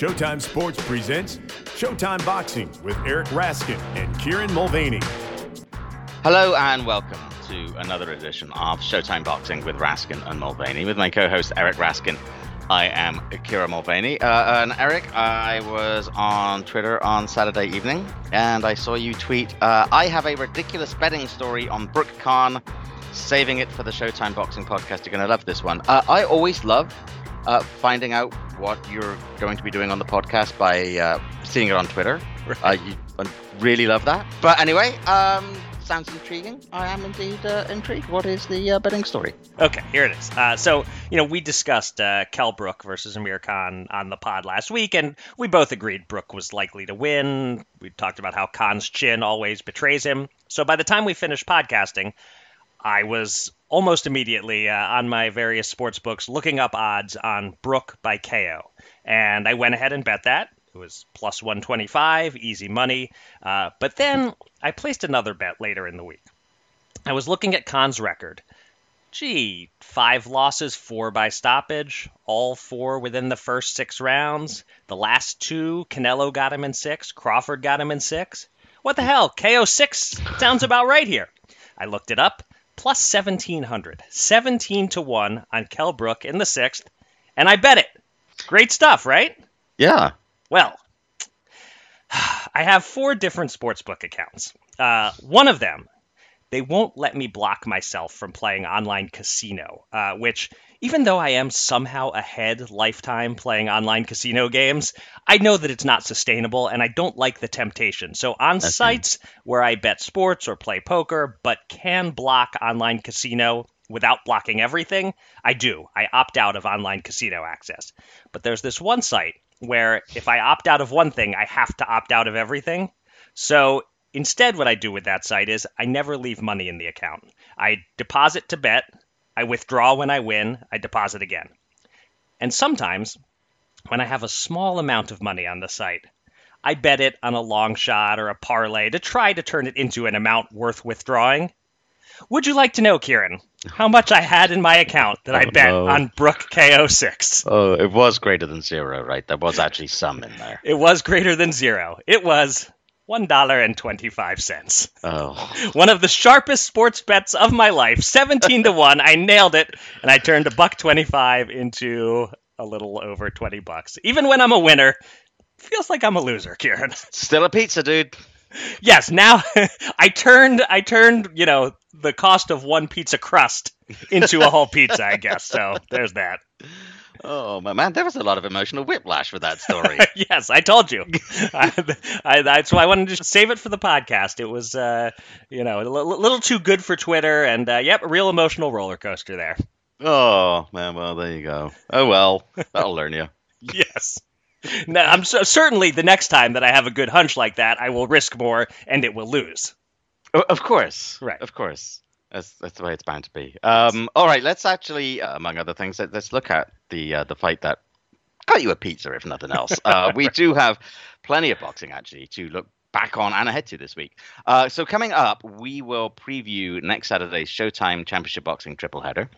Showtime Sports presents Showtime Boxing with Eric Raskin and Kieran Mulvaney. Hello and welcome to another edition of Showtime Boxing with Raskin and Mulvaney with my co-host Eric Raskin. I am Kieran Mulvaney. Uh, and Eric, I was on Twitter on Saturday evening and I saw you tweet, uh, I have a ridiculous betting story on Brook Khan, saving it for the Showtime Boxing podcast. You're going to love this one. Uh, I always love uh, finding out what you're going to be doing on the podcast by uh, seeing it on Twitter. Right. Uh, you, I really love that. But anyway, um, sounds intriguing. I am indeed uh, intrigued. What is the uh, betting story? Okay, here it is. Uh, so, you know, we discussed uh, Kell Brook versus Amir Khan on the pod last week, and we both agreed Brook was likely to win. We talked about how Khan's chin always betrays him. So by the time we finished podcasting, I was almost immediately uh, on my various sports books looking up odds on Brook by KO. And I went ahead and bet that. It was plus 125, easy money. Uh, but then I placed another bet later in the week. I was looking at Khan's record. Gee, five losses, four by stoppage, all four within the first six rounds. The last two, Canelo got him in six, Crawford got him in six. What the hell? KO six sounds about right here. I looked it up plus 1700. 17 to 1 on Kell Brook in the sixth, and I bet it. Great stuff, right? Yeah. Well, I have four different sportsbook accounts. Uh, one of them, they won't let me block myself from playing online casino, uh, which even though I am somehow ahead lifetime playing online casino games, I know that it's not sustainable and I don't like the temptation. So on okay. sites where I bet sports or play poker but can block online casino without blocking everything, I do. I opt out of online casino access. But there's this one site where if I opt out of one thing, I have to opt out of everything. So instead, what I do with that site is I never leave money in the account. I deposit to bet, I withdraw when I win, I deposit again. And sometimes, when I have a small amount of money on the site, I bet it on a long shot or a parlay to try to turn it into an amount worth withdrawing. Would you like to know, Kieran, how much I had in my account that oh, I bet no. on Brook KO6? Oh, it was greater than zero, right? There was actually some in there. It was greater than zero. It was one dollar and twenty-five cents. Oh, one of the sharpest sports bets of my life, seventeen to one. I nailed it, and I turned a buck twenty-five into a little over twenty bucks. Even when I'm a winner, feels like I'm a loser, Kieran. Still a pizza, dude. Yes, now I turned I turned, you know, the cost of one pizza crust into a whole pizza, I guess. So there's that. Oh my man, there was a lot of emotional whiplash with that story. yes, I told you. I, I, that's why I wanted to save it for the podcast. It was, uh, you know, a l- little too good for Twitter, and uh, yep, a real emotional roller coaster there. Oh man, well there you go. Oh well, that'll learn you. yes. Now, I'm so, certainly the next time that I have a good hunch like that, I will risk more and it will lose. Of course, right? Of course. That's, that's the way it's bound to be. Um, all right, let's actually, uh, among other things, let, us look at the uh, the fight that got you a pizza, if nothing else. Uh, we do have plenty of boxing actually to look back on and ahead to this week. Uh, so coming up, we will preview next Saturday's Showtime Championship Boxing triple header,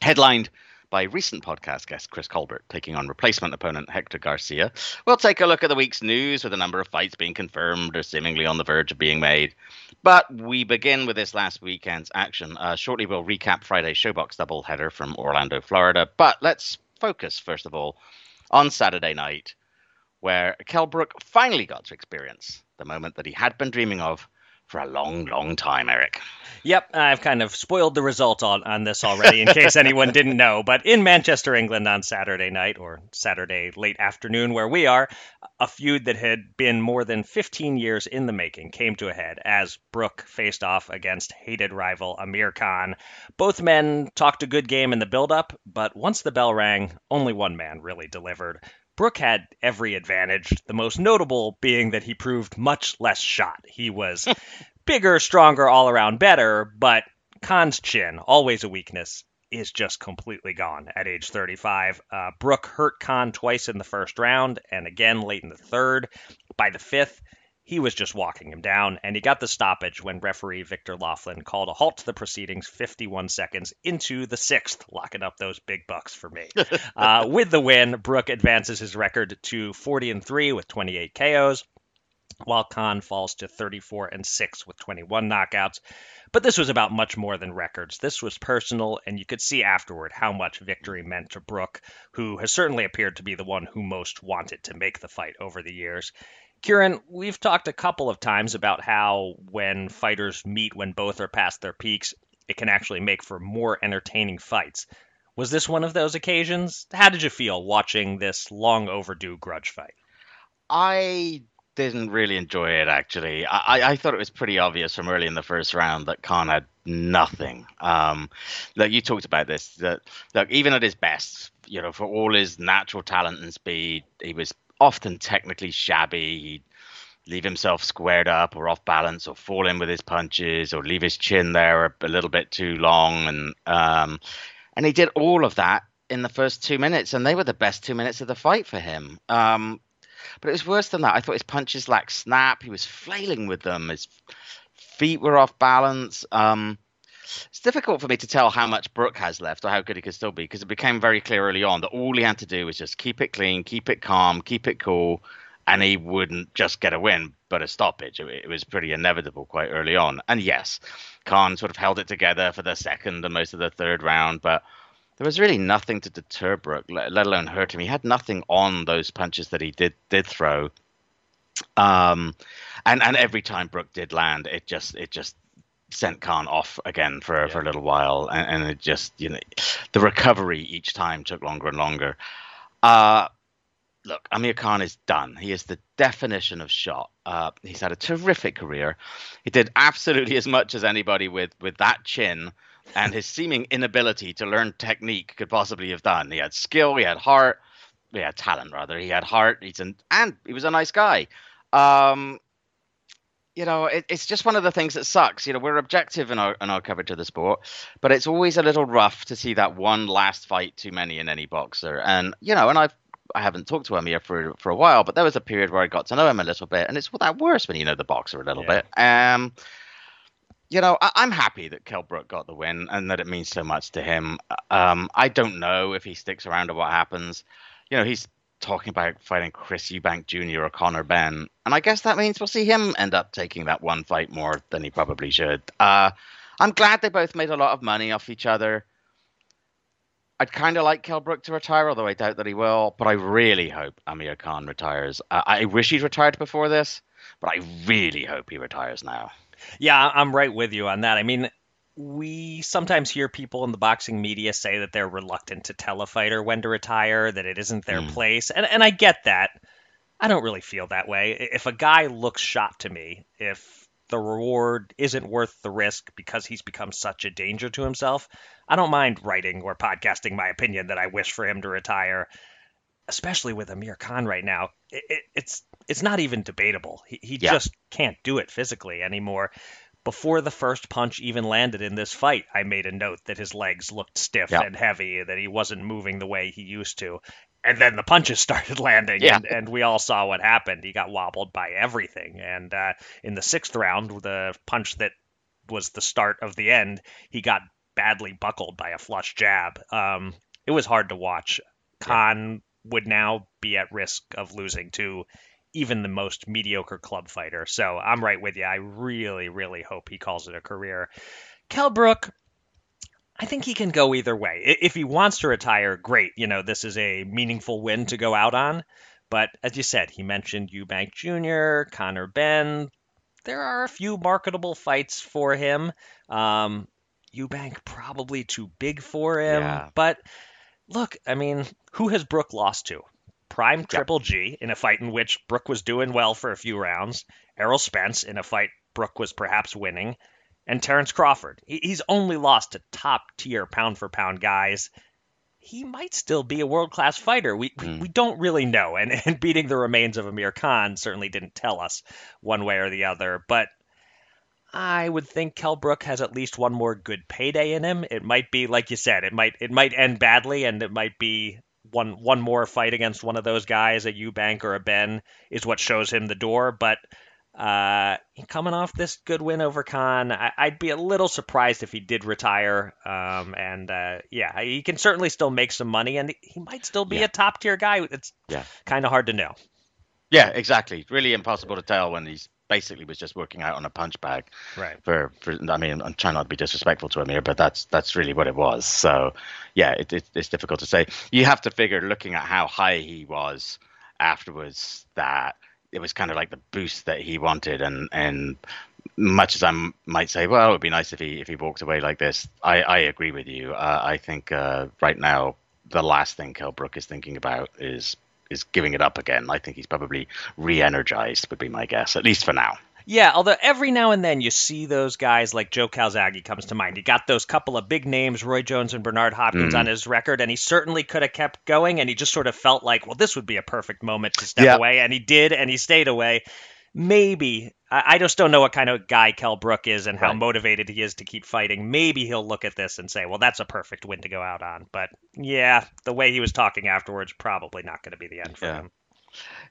headlined by recent podcast guest Chris Colbert taking on replacement opponent Hector Garcia. We'll take a look at the week's news with a number of fights being confirmed or seemingly on the verge of being made. But we begin with this last weekend's action. Uh, shortly, we'll recap Friday's Showbox doubleheader from Orlando, Florida. But let's focus, first of all, on Saturday night, where Kell Brook finally got to experience the moment that he had been dreaming of for a long, long time, Eric. Yep, I've kind of spoiled the result on, on this already in case anyone didn't know. But in Manchester, England on Saturday night or Saturday late afternoon, where we are, a feud that had been more than 15 years in the making came to a head as Brook faced off against hated rival Amir Khan. Both men talked a good game in the build-up, but once the bell rang, only one man really delivered. Brook had every advantage, the most notable being that he proved much less shot. He was bigger, stronger, all around better, but Khan's chin, always a weakness, is just completely gone at age 35. Uh, Brook hurt Khan twice in the first round and again late in the third. By the fifth, he was just walking him down, and he got the stoppage when referee Victor Loughlin called a halt to the proceedings 51 seconds into the sixth, locking up those big bucks for me. uh, with the win, Brook advances his record to 40 and 3 with 28 KOs, while Khan falls to 34 and 6 with 21 knockouts. But this was about much more than records. This was personal, and you could see afterward how much victory meant to Brook, who has certainly appeared to be the one who most wanted to make the fight over the years. Kieran, we've talked a couple of times about how when fighters meet when both are past their peaks, it can actually make for more entertaining fights. Was this one of those occasions? How did you feel watching this long overdue grudge fight? I didn't really enjoy it actually. I, I thought it was pretty obvious from early in the first round that Khan had nothing. Um, like you talked about this, that look, even at his best, you know, for all his natural talent and speed, he was often technically shabby. He'd leave himself squared up or off balance or fall in with his punches or leave his chin there a, a little bit too long. And, um, and he did all of that in the first two minutes, and they were the best two minutes of the fight for him. Um, but it was worse than that. I thought his punches lacked snap. He was flailing with them. His feet were off balance. Um, it's difficult for me to tell how much Brook has left or how good he could still be because it became very clear early on that all he had to do was just keep it clean, keep it calm, keep it cool, and he wouldn't just get a win but a stoppage. It, was pretty inevitable quite early on. And yes, Khan sort of held it together for the second and most of the third round, but there was really nothing to deter Brook, let, alone hurt him. He had nothing on those punches that he did did throw. Um, and and every time Brook did land, it just it just sent Khan off again for yeah. for a little while, and, and, it just you know the recovery each time took longer and longer. Uh, look, Amir Khan is done. He is the definition of shot. Uh, he's had a terrific career. He did absolutely as much as anybody with with that chin and his seeming inability to learn technique could possibly have done. He had skill, he had heart, he had talent rather. He had heart. He's an, and he was a nice guy. Um, you know, it, it's just one of the things that sucks. You know, we're objective in our in our coverage of the sport, but it's always a little rough to see that one last fight too many in any boxer. And you know, and I've I haven't talked to Amir for for a while, but there was a period where I got to know him a little bit, and it's that worse when you know the boxer a little yeah. bit. Um, you know, I, am happy that Kell Brook got the win and that it means so much to him. Um, I don't know if he sticks around or what happens. You know, he's talking about fighting Chris Eubank Jr. or Conor Benn. and I guess that means we'll see him end up taking that one fight more than he probably should. Uh, I'm glad they both made a lot of money off each other. I'd kind of like Kell Brook to retire, although I doubt that he will. But I really hope Amir Khan retires. Uh, I wish he'd retired before this, but I really hope he retires now. Yeah, I'm right with you on that. I mean, we sometimes hear people in the boxing media say that they're reluctant to tell a fighter when to retire, that it isn't their mm. place. And and I get that. I don't really feel that way. If a guy looks shot to me, if the reward isn't worth the risk because he's become such a danger to himself, I don't mind writing or podcasting my opinion that I wish for him to retire. Especially with Amir Khan right now, it, it, it's it's not even debatable. He, he yeah. just can't do it physically anymore. Before the first punch even landed in this fight, I made a note that his legs looked stiff yeah. and heavy, that he wasn't moving the way he used to. And then the punches started landing, yeah. and, and we all saw what happened. He got wobbled by everything. And uh, in the sixth round, the punch that was the start of the end, he got badly buckled by a flush jab. Um, it was hard to watch. Khan yeah. would now be at risk of losing to even the most mediocre club fighter. So I'm right with you. I really, really hope he calls it a career. Kell Brook, I think he can go either way. If he wants to retire, great. You know, this is a meaningful win to go out on. But as you said, he mentioned Eubank Jr., Conor Benn. There are a few marketable fights for him. Um, Eubank probably too big for him. Yeah. But look, I mean, who has Brook lost to? Prime Triple G in a fight in which Brook was doing well for a few rounds, Errol Spence in a fight Brook was perhaps winning, and Terence Crawford. He's only lost to top tier pound for pound guys. He might still be a world class fighter. We, mm. we don't really know, and, and beating the remains of Amir Khan certainly didn't tell us one way or the other. But I would think Kell Brook has at least one more good payday in him. It might be like you said, it might it might end badly, and it might be one one more fight against one of those guys, a Eubank or a Benn, is what shows him the door. But Uh, coming off this good win over Khan, I, would be a little surprised if he did retire. Um, and uh, yeah, he can certainly still make some money, and he might still be yeah. a top tier guy. It's yeah. kind of hard to know. Yeah, exactly. Really impossible to tell when he's basically was just working out on a punch bag. Right. For, for I mean, I'm trying not to be disrespectful to him here, but that's that's really what it was. So, yeah, it, it, it's difficult to say. You have to figure, looking at how high he was afterwards, that it was kind of like the boost that he wanted, and and much as I might say, well, it would be nice if he if he walked away like this. I I agree with you. Uh, I think uh, right now the last thing Kell Brook is thinking about is is giving it up again. I think he's probably re-energized, would be my guess, at least for now. Yeah, although every now and then you see those guys like Joe Calzaghe comes to mind. He got those couple of big names, Roy Jones and Bernard Hopkins, mm. on his record, and he certainly could have kept going. And he just sort of felt like, well, this would be a perfect moment to step yeah. away, and he did, and he stayed away maybe I, just don't know what kind of guy Kell Brook is and how right. motivated he is to keep fighting. Maybe he'll look at this and say, "Well, that's a perfect win to go out on." But yeah, the way he was talking afterwards, probably not going to be the end for yeah. him.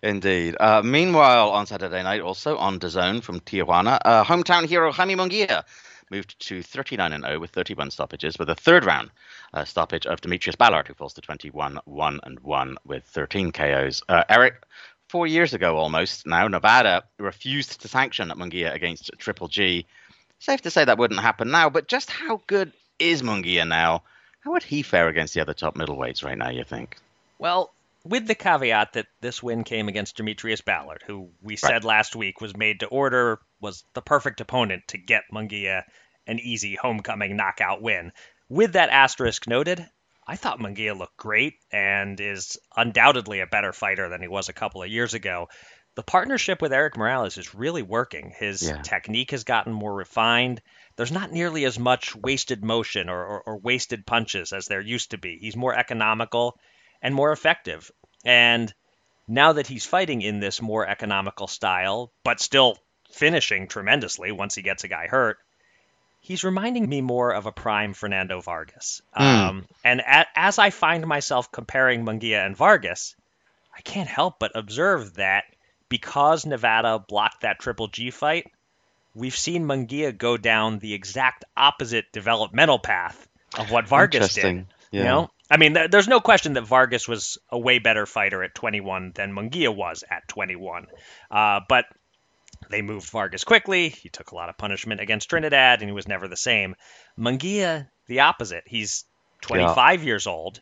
Indeed. Uh, meanwhile, on Saturday night, also on DAZN from Tijuana, uh, hometown hero Jaime Munguia moved to 39 and 0 with 31 stoppages, with a third round uh, stoppage of D'Mitrius Ballard, who falls to 21 1 and 1 with 13 KOs. Uh, Eric, four years ago almost now, Nevada refused to sanction Munguia against Triple G. Safe to say that wouldn't happen now, but just how good is Munguia now? How would he fare against the other top middleweights right now, you think? Well, with the caveat that this win came against D'Mitrius Ballard, who we said right. last week was made to order, was the perfect opponent to get Munguia an easy homecoming knockout win. With that asterisk noted, I thought Munguia looked great and is undoubtedly a better fighter than he was a couple of years ago. The partnership with Erik Morales is really working. His yeah. technique has gotten more refined. There's not nearly as much wasted motion or, or, or wasted punches as there used to be. He's more economical and more effective. And now that he's fighting in this more economical style, but still finishing tremendously once he gets a guy hurt, he's reminding me more of a prime Fernando Vargas. Mm. Um, and a, as I find myself comparing Munguia and Vargas, I can't help but observe that because Nevada blocked that Triple G fight, we've seen Munguia go down the exact opposite developmental path of what Vargas did. Yeah. You know, I mean, th- there's no question that Vargas was a way better fighter at 21 than Munguia was at 21. Uh, but they moved Vargas quickly. He took a lot of punishment against Trinidad, and he was never the same. Munguia, the opposite. He's 25 yeah. years old.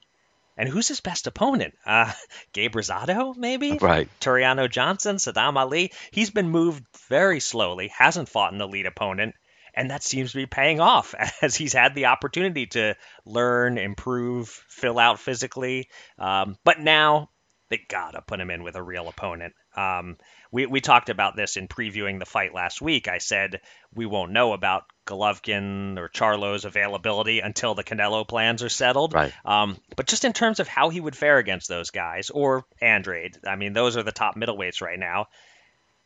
And who's his best opponent? Uh, Gabe Rosado, maybe? Right. Tureano Johnson, Saddam Ali. He's been moved very slowly, hasn't fought an elite opponent, and that seems to be paying off as he's had the opportunity to learn, improve, fill out physically. Um, but now they gotta put him in with a real opponent. Um, we, we talked about this in previewing the fight last week. I said we won't know about Golovkin or Charlo's availability until the Canelo plans are settled. Right. Um, but just in terms of how he would fare against those guys, or Andrade, I mean, those are the top middleweights right now.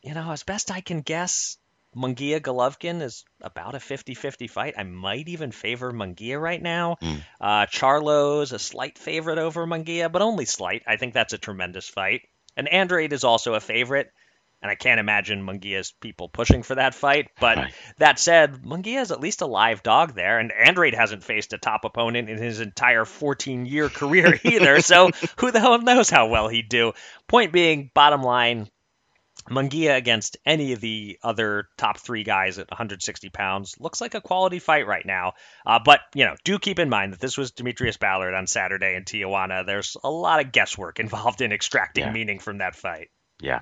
You know, as best I can guess, Munguia Golovkin is about a 50 50 fight. I might even favor Munguia right now. Mm. Uh, Charlo's a slight favorite over Munguia, but only slight. I think that's a tremendous fight. And Andrade is also a favorite. And I can't imagine Munguia's people pushing for that fight. But right. that said, Munguia is at least a live dog there. And Andrade hasn't faced a top opponent in his entire 14 year career either. so who the hell knows how well he'd do? Point being, bottom line, Munguia against any of the other top three guys at 160 pounds looks like a quality fight right now. Uh, but, you know, do keep in mind that this was D'Mitrius Ballard on Saturday in Tijuana. There's a lot of guesswork involved in extracting yeah. meaning from that fight. Yeah.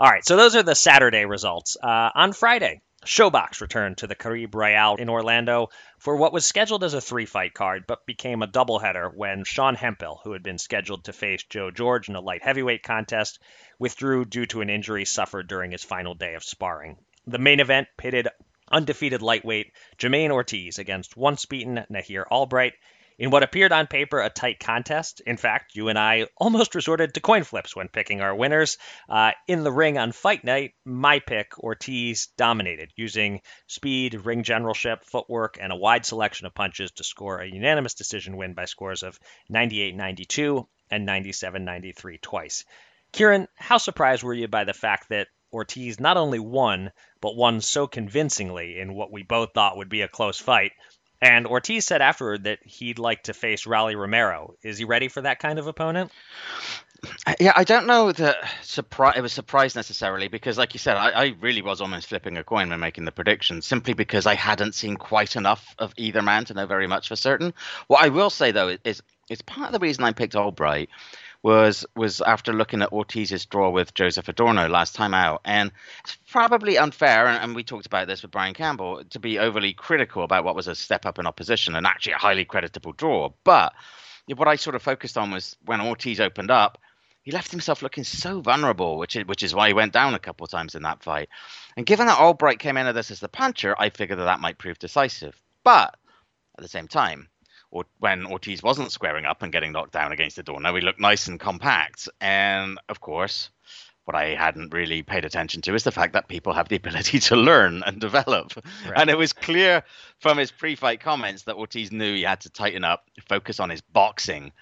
All right, so those are the Saturday results. Uh, on Friday, Showbox returned to the Caribe Royale in Orlando for what was scheduled as a three fight card, but became a doubleheader when Sean Hemphill, who had been scheduled to face Joe George in a light heavyweight contest, withdrew due to an injury suffered during his final day of sparring. The main event pitted undefeated lightweight Jamaine Ortiz against once beaten Nahir Albright in what appeared on paper a tight contest. In fact, you and I almost resorted to coin flips when picking our winners. Uh, in the ring on fight night, my pick, Ortiz, dominated, using speed, ring generalship, footwork, and a wide selection of punches to score a unanimous decision win by scores of 98 92 and 97 93 twice. Kieran, how surprised were you by the fact that Ortiz not only won, but won so convincingly in what we both thought would be a close fight. And Ortiz said afterward that he'd like to face Rolly Romero. Is he ready for that kind of opponent? Uh, yeah, I don't know that surprise. It was surprise necessarily because, like you said, I, I, really was almost flipping a coin when making the prediction, simply because I hadn't seen quite enough of either man to know very much for certain. What I will say though is, is part of the reason I picked Albright was was after looking at Ortiz's draw with Joseph Adorno last time out, and it's probably unfair, and, and, we talked about this with Brian Campbell, to be overly critical about what was a step up in opposition and actually a highly creditable draw. But what I sort of focused on was when Ortiz opened up, he left himself looking so vulnerable, which is, which is why he went down a couple of times in that fight. And given that Albright came into this as the puncher, I figured that that might prove decisive. But at the same time, or when Ortiz wasn't squaring up and getting knocked down against the door. Now he looked nice and compact. And of course, what I hadn't really paid attention to is the fact that people have the ability to learn and develop. Right. And it was clear from his pre fight comments that Ortiz knew he had to tighten up, focus on his boxing.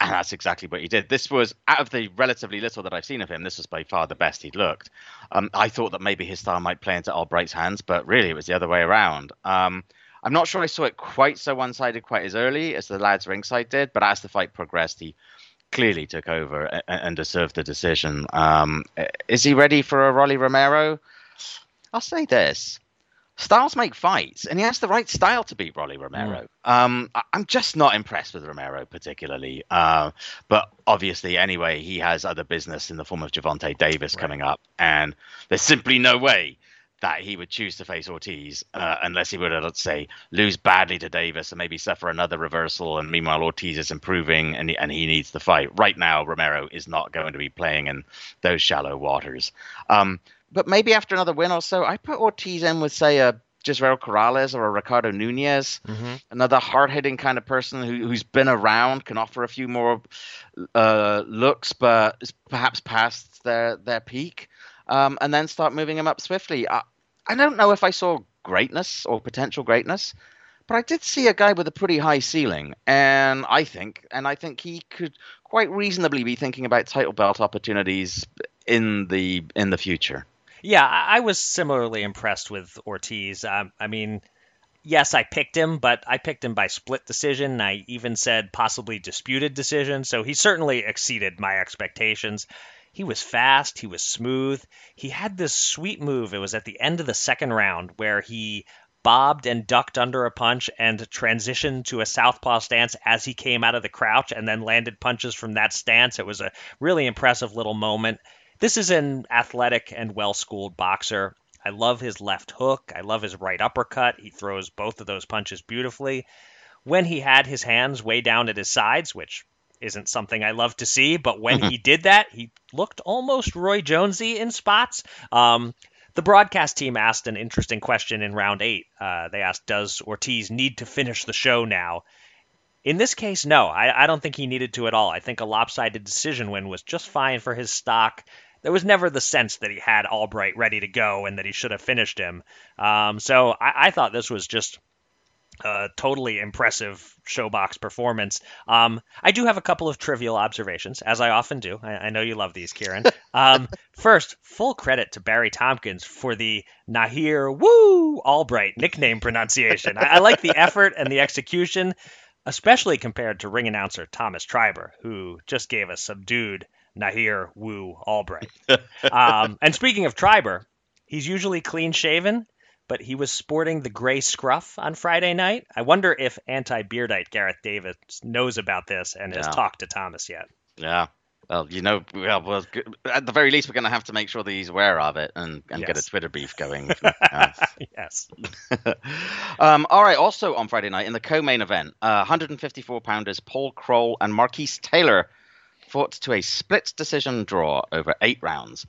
And that's exactly what he did. This was, out of the relatively little that I've seen of him, this was by far the best he'd looked. Um, I thought that maybe his style might play into Albright's hands, but really it was the other way around. Um, I'm not sure I saw it quite so one sided quite as early as the lads ringside did, but as the fight progressed, he clearly took over and, and deserved the decision. Um, is he ready for a Rolly Romero? I'll say this. Styles make fights, and he has the right style to beat Rolly Romero. Mm. Um, I'm just not impressed with Romero particularly. Uh, but obviously, anyway, he has other business in the form of Gervonta Davis right. coming up, and there's simply no way that he would choose to face Ortiz uh, unless he were to, let's say, lose badly to Davis and maybe suffer another reversal. And meanwhile, Ortiz is improving and he, and he needs the fight. Right now, Romero is not going to be playing in those shallow waters. Um, but maybe after another win or so, I put Ortiz in with, say, a Jezreel Corrales or a Ricardo Nunez, mm-hmm. another hard hitting kind of person who, has been around, can offer a few more uh, looks, but is perhaps past their, their peak. Um, and then start moving him up swiftly. I, I don't know if I saw greatness or potential greatness, but I did see a guy with a pretty high ceiling, and I think, and I think he could quite reasonably be thinking about title belt opportunities in the in the future. Yeah, I was similarly impressed with Ortiz. Um, I mean, yes, I picked him, but I picked him by split decision. I even said possibly disputed decision, so he certainly exceeded my expectations. He was fast, he was smooth. He had this sweet move. It was at the end of the second round where he bobbed and ducked under a punch and transitioned to a southpaw stance as he came out of the crouch and then landed punches from that stance. It was a really impressive little moment. This is an athletic and well schooled boxer. I love his left hook. I love his right uppercut. He throws both of those punches beautifully. When he had his hands way down at his sides, which isn't something I love to see. But when mm-hmm. he did that, he looked almost Roy Jonesy in spots. Um, the broadcast team asked an interesting question in round eight. Uh, they asked, "Does Ortiz need to finish the show now?" In this case, no. I, I don't think he needed to at all. I think a lopsided decision win was just fine for his stock. There was never the sense that he had Albright ready to go and that he should have finished him. Um, so I, I thought this was just a totally impressive showbox performance. Um, I do have a couple of trivial observations, as I often do. I, I know you love these, Kieran. Um, first, full credit to Barry Tompkins for the Nahir Woo Albright nickname pronunciation. I, I like the effort and the execution, especially compared to ring announcer Thomas Treiber, who just gave a subdued Nahir Woo Albright. Um, and speaking of Treiber, he's usually clean shaven but he was sporting the gray scruff on Friday night. I wonder if anti-beardite Gareth Davies knows about this and has talked to Thomas yet. Yeah. Well, you know, well, well, at the very least, we're going to have to make sure that he's aware of it and, and yes. get a Twitter beef going. yes. um, all right. Also on Friday night in the co-main event, uh, 154 pounders Paul Kroll and Marquise Taylor fought to a split decision draw over eight rounds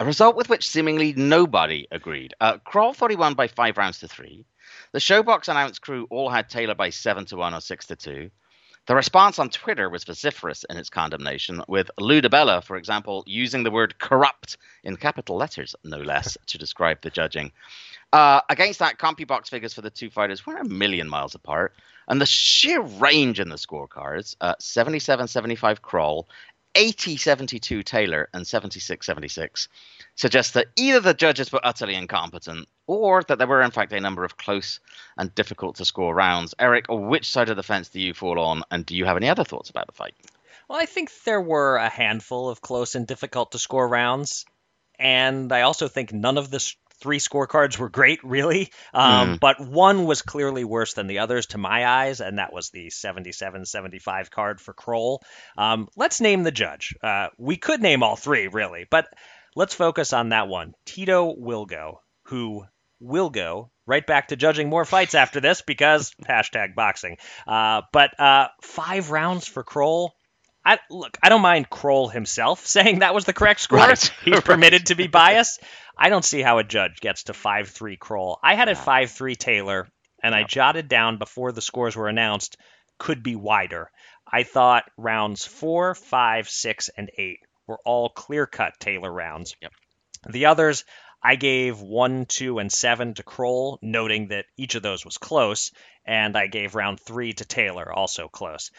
a result with which seemingly nobody agreed. Uh, Kroll thought he won by five rounds to three. The Showbox announced crew all had Taylor by seven to one or six to two. The response on Twitter was vociferous in its condemnation, with Lou DiBella, for example, using the word corrupt in capital letters, no less, to describe the judging. Uh, against that, CompuBox figures for the two fighters were a million miles apart, and the sheer range in the scorecards uh, 77 75 Kroll, 80-72 Taylor and 76-76 suggests that either the judges were utterly incompetent or that there were in fact a number of close and difficult to score rounds. Eric, which side of the fence do you fall on and do you have any other thoughts about the fight? Well, I think there were a handful of close and difficult to score rounds. And I also think none of the three scorecards were great, really. Um, mm. But one was clearly worse than the others to my eyes, and that was the 77 75 card for Kroll. Um, let's name the judge. Uh, we could name all three, really, but let's focus on that one Tito Wilgo, who will go right back to judging more fights after this because hashtag boxing. Uh, but uh, five rounds for Kroll. I, look, I don't mind Kroll himself saying that was the correct score. Right. He's permitted to be biased. I don't see how a judge gets to 5 3 Kroll. I had it 5 3 Taylor, and yep. I jotted down before the scores were announced could be wider. I thought rounds 4, 5, 6, and 8 were all clear cut Taylor rounds. Yep. The others, I gave 1, 2, and 7 to Kroll, noting that each of those was close, and I gave round 3 to Taylor, also close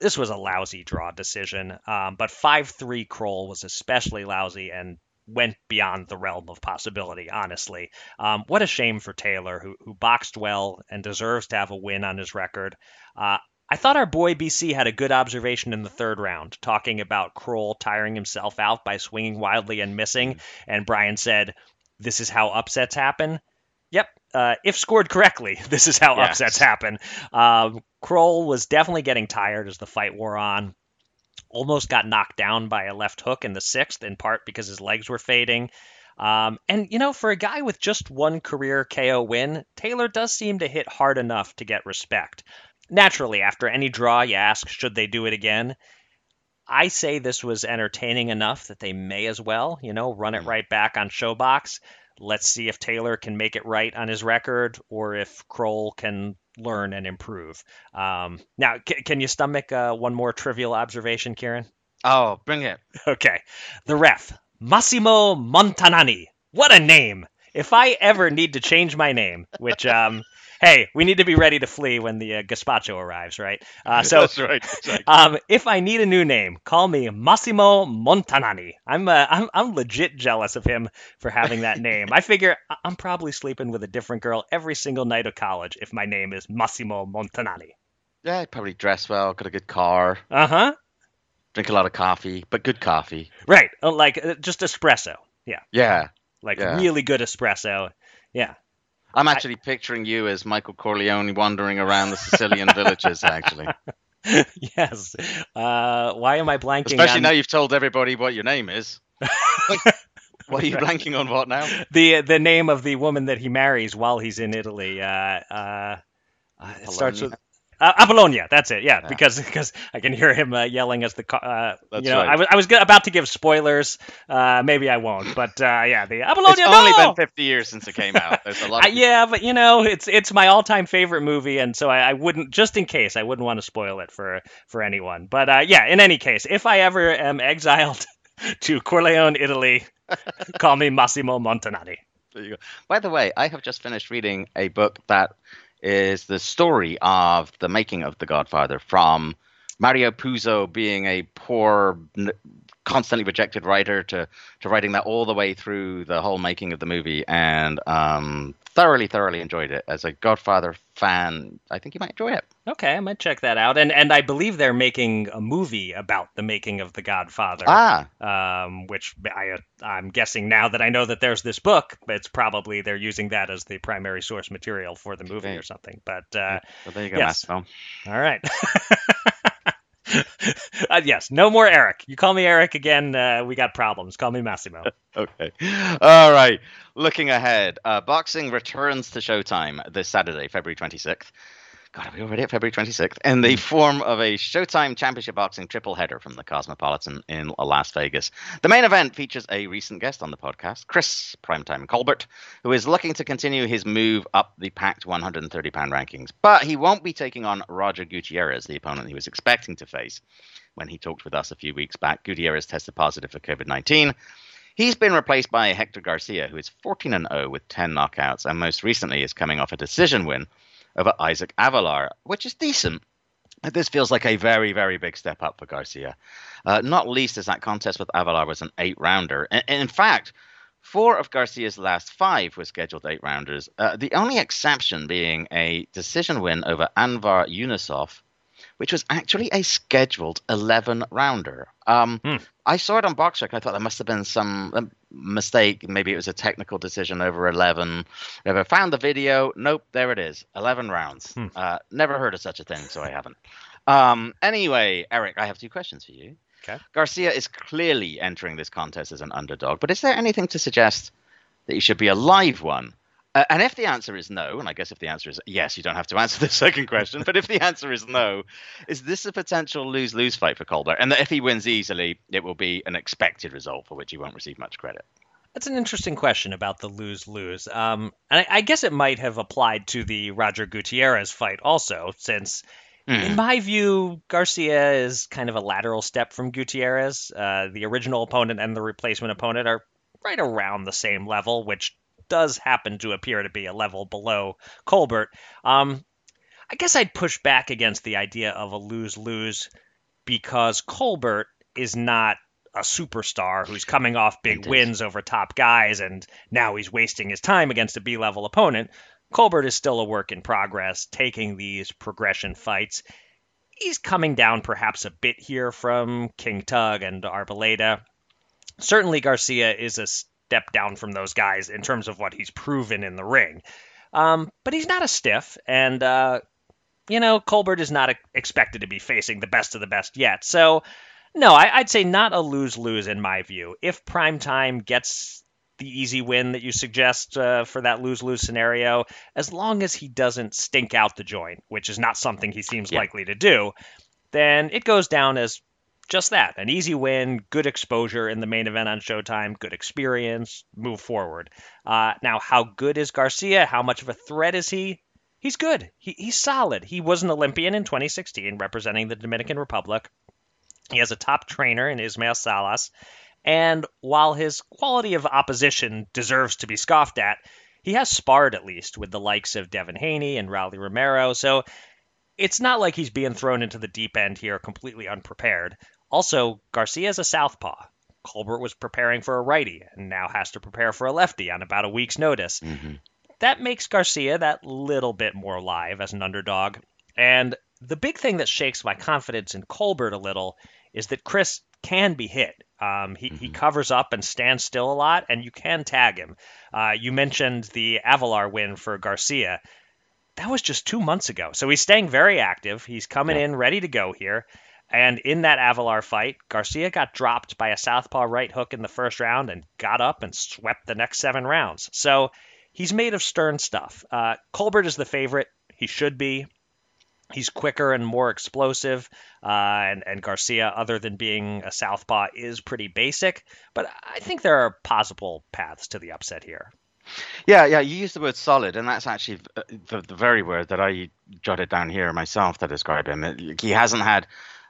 this was a lousy draw decision. Um, but 5 3 Kroll was especially lousy and went beyond the realm of possibility, honestly. Um, what a shame for Taylor, who, who boxed well and deserves to have a win on his record. Uh, I thought our boy BC had a good observation in the third round, talking about Kroll tiring himself out by swinging wildly and missing. Mm-hmm. And Brian said, This is how upsets happen. Yep. Uh, if scored correctly, this is how yes. upsets happen. Um, Kroll was definitely getting tired as the fight wore on almost got knocked down by a left hook in the sixth, in part because his legs were fading. Um, and, you know, for a guy with just one career KO win, Taylor does seem to hit hard enough to get respect. Naturally, after any draw, you ask, should they do it again? I say this was entertaining enough that they may as well, you know, run it hmm. right back on Showbox. Let's see if Taylor can make it right on his record or if Kroll can learn and improve. Um, now, c- can you stomach uh, one more trivial observation, Kieran? Oh, bring it. Okay. The ref, Massimo Montanani. What a name! If I ever need to change my name, which um, hey, we need to be ready to flee when the uh, gazpacho arrives, right? Uh, so, That's right. Exactly. Um, if I need a new name, call me Massimo Montanani. I'm, uh, I'm I'm legit jealous of him for having that name. I figure I'm probably sleeping with a different girl every single night of college if my name is Massimo Montanani. Yeah, probably dress well, got a good car. Uh huh. Drink a lot of coffee, but good coffee. Right, uh, like uh, just espresso. Yeah. Yeah. Like yeah. really good espresso. Yeah. I'm actually I, picturing you as Michael Corleone wandering around the Sicilian villages, actually. yes. Uh, why am I blanking? Especially on... now you've told everybody what your name is. what are you blanking on? What now? The the name of the woman that he marries while he's in Italy. Uh, uh, it starts with uh, Apollonia, that's it. Yeah, yeah, because because I can hear him uh, yelling as the uh, you know right. I was I was about to give spoilers. Uh, maybe I won't, but uh, yeah, the Apollonia. It's only been 50 years since it came out. There's a lot. Of- yeah, but you know, it's it's my all-time favorite movie, and so I, I, wouldn't just in case I wouldn't want to spoil it for for anyone. But uh, yeah, in any case, if I ever am exiled to Corleone, Italy, call me Massimo Montanari. There you go. By the way, I have just finished reading a book that is the story of the making of The Godfather from Mario Puzo being a poor, constantly rejected writer to, to writing that all the way through the whole making of the movie. And um, thoroughly, thoroughly enjoyed it. As a Godfather fan, I think you might enjoy it. Okay, I might check that out. And and I believe they're making a movie about the making of The Godfather. Ah. Um, which I I'm guessing now that I know that there's this book, it's probably they're using that as the primary source material for the movie okay. or something. But uh, well, there you go, yes. All right. uh, yes, no more Eric. You call me Eric again, uh, we got problems. Call me Massimo. okay. All right. Looking ahead, uh, boxing returns to Showtime this Saturday, February 26th. God, are we already at February 26th? In the form of a Showtime Championship Boxing triple header from the Cosmopolitan in Las Vegas. The main event features a recent guest on the podcast, Chris Primetime Colbert, who is looking to continue his move up the packed 130 pound rankings. But he won't be taking on Roger Gutierrez, the opponent he was expecting to face. When he talked with us a few weeks back, Gutierrez tested positive for COVID 19. He's been replaced by Hector Garcia, who is 14 0 with 10 knockouts, and most recently is coming off a decision win over Isaac Avelar, which is decent. This feels like a very, very big step up for Garcia. Uh, not least as that contest with Avelar was an eight rounder. And in fact, four of Garcia's last five were scheduled eight rounders, uh, the only exception being a decision win over Anvar Yunusov which was actually a scheduled 11 rounder. Um, hmm. I saw it on BoxRec. I thought there must have been some um, mistake. Maybe it was a technical decision over 11. Never found the video. Nope, there it is. 11 rounds. Hmm. Uh, never heard of such a thing, so I haven't. Um, anyway, Eric, I have two questions for you. Okay. Garcia is clearly entering this contest as an underdog, but is there anything to suggest that he should be a live one? Uh, and if the answer is no, and I guess if the answer is yes, you don't have to answer the second question. but if the answer is no, is this a potential lose lose fight for Colbert? And that if he wins easily, it will be an expected result for which he won't receive much credit. That's an interesting question about the lose lose. Um, and I, I, guess it might have applied to the Roger Gutierrez fight also, since. Mm. In my view, Garcia is kind of a lateral step from Gutierrez. Uh, the original opponent and the replacement opponent are right around the same level, which does happen to appear to be a level below Colbert. Um, I guess I'd push back against the idea of a lose lose because Colbert is not a superstar who's coming off big wins over top guys and now he's wasting his time against a B level opponent. Colbert is still a work in progress, taking these progression fights. He's coming down perhaps a bit here from King Tug and Arboleda. Certainly, Garcia is a step down from those guys in terms of what he's proven in the ring. Um, but he's not a stiff, and uh, you know Colbert is not a- expected to be facing the best of the best yet. So, no, I- would say not a lose lose in my view. If Primetime gets the easy win that you suggest uh, for that lose lose scenario, as long as he doesn't stink out the joint, which is not something he seems yeah. likely to do, then it goes down as just that an easy win, good exposure in the main event on Showtime, good experience, move forward. Uh, now, how good is Garcia? How much of a threat is he? He's good. He, he's solid. He was an Olympian in 2016 representing the Dominican Republic. He has a top trainer in Ismael Salas. And while his quality of opposition deserves to be scoffed at, he has sparred at least with the likes of Devin Haney and Rolly Romero. So it's not like he's being thrown into the deep end here completely unprepared. Also, Garcia's a southpaw. Colbert was preparing for a righty and now has to prepare for a lefty on about a week's notice. Mm-hmm. That makes Garcia that little bit more live as an underdog. And the big thing that shakes my confidence in Colbert a little is that Chris can be hit. Um, he, mm-hmm. he covers up and stands still a lot, and you can tag him. Uh, you mentioned the Avelar win for Garcia. That was just two months ago. So he's staying very active. He's coming yeah. in ready to go here. And in that Avelar fight, Garcia got dropped by a southpaw right hook in the first round and got up and swept the next seven rounds. So he's made of stern stuff. Uh, Colbert is the favorite. He should be. He's quicker and more explosive. Uh, and, and Garcia, other than being a southpaw, is pretty basic. But I think there are possible paths to the upset here. Yeah, yeah, you used the word solid, and that's actually the, the very word that I jotted down here myself to describe him. He hasn't had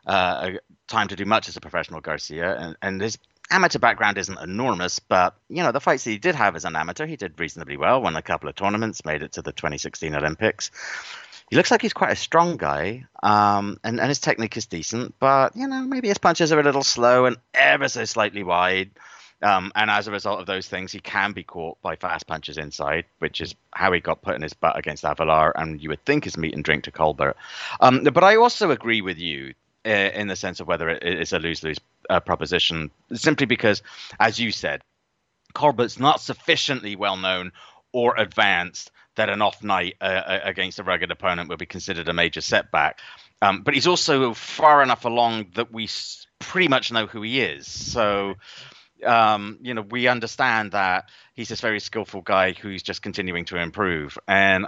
uh, time to do much as a professional Garcia, and, and his amateur background isn't enormous, but you know the fights that he did have as an amateur, he did reasonably well. Won a couple of tournaments, made it to the 2016 Olympics. He looks like he's quite a strong guy, um, and and his technique is decent, but you know maybe his punches are a little slow and ever so slightly wide. Um, and as a result of those things, he can be caught by fast punches inside, which is how he got put in his butt against Avelar, and you would think is meat and drink to Colbert. Um, but I also agree with you in the sense of whether it is a lose lose uh, proposition, simply because, as you said, Colbert's not sufficiently well known or advanced that an off night uh, uh, against a rugged opponent will be considered a major setback. Um, but he's also far enough along that we pretty much know who he is. So, um, you know, we understand that he's this very skillful guy who's just continuing to improve. And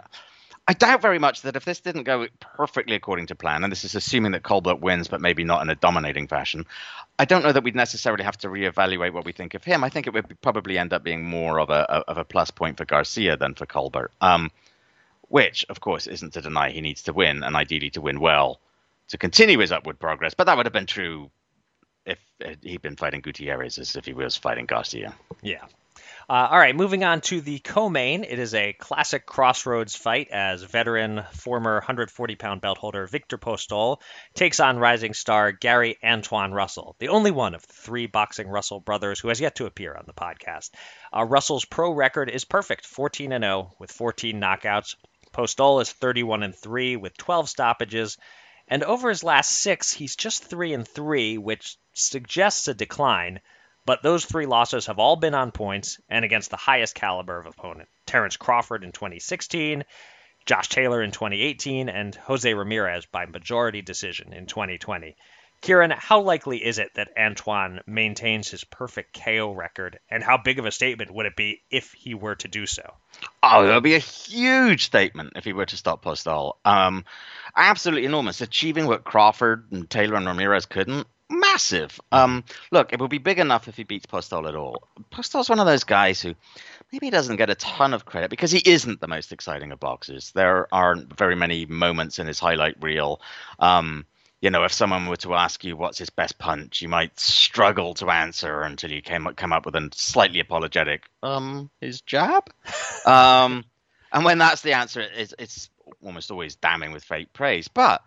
I doubt very much that if this didn't go perfectly according to plan, and this is assuming that Colbert wins, but maybe not in a dominating fashion, I don't know that we'd necessarily have to reevaluate what we think of him. I think it would probably end up being more of a of a plus point for Garcia than for Colbert. Um, which, of course, isn't to deny he needs to win, and ideally to win well to continue his upward progress. But that would have been true if he'd been fighting Gutierrez as if he was fighting Garcia. Yeah. Uh, all right, moving on to the co-main. It is a classic crossroads fight as veteran, former 140 pound belt holder Victor Postol takes on rising star Gary Antuanne Russell, the only one of the three boxing Russell brothers who has yet to appear on the podcast. Uh, Russell's pro record is perfect 14 and 0 with 14 knockouts. Postol is 31 and 3 with 12 stoppages. And over his last six, he's just 3 and 3, which suggests a decline. But those three losses have all been on points and against the highest caliber of opponent. Terence Crawford in 2016, Josh Taylor in 2018, and Jose Ramirez by majority decision in 2020. Kieran, how likely is it that Antuanne maintains his perfect KO record, and how big of a statement would it be if he were to do so? Oh, it would be a huge statement if he were to stop Postol. Um, absolutely enormous. Achieving what Crawford and Taylor and Ramirez couldn't massive. Um, look, it will be big enough if he beats Postol at all. Postol's one of those guys who maybe doesn't get a ton of credit because he isn't the most exciting of boxers. There aren't very many moments in his highlight reel. Um, you know, if someone were to ask you what's his best punch, you might struggle to answer until you came come up with a slightly apologetic, um, his jab. um, and when that's the answer, it's, it's almost always damning with fake praise. But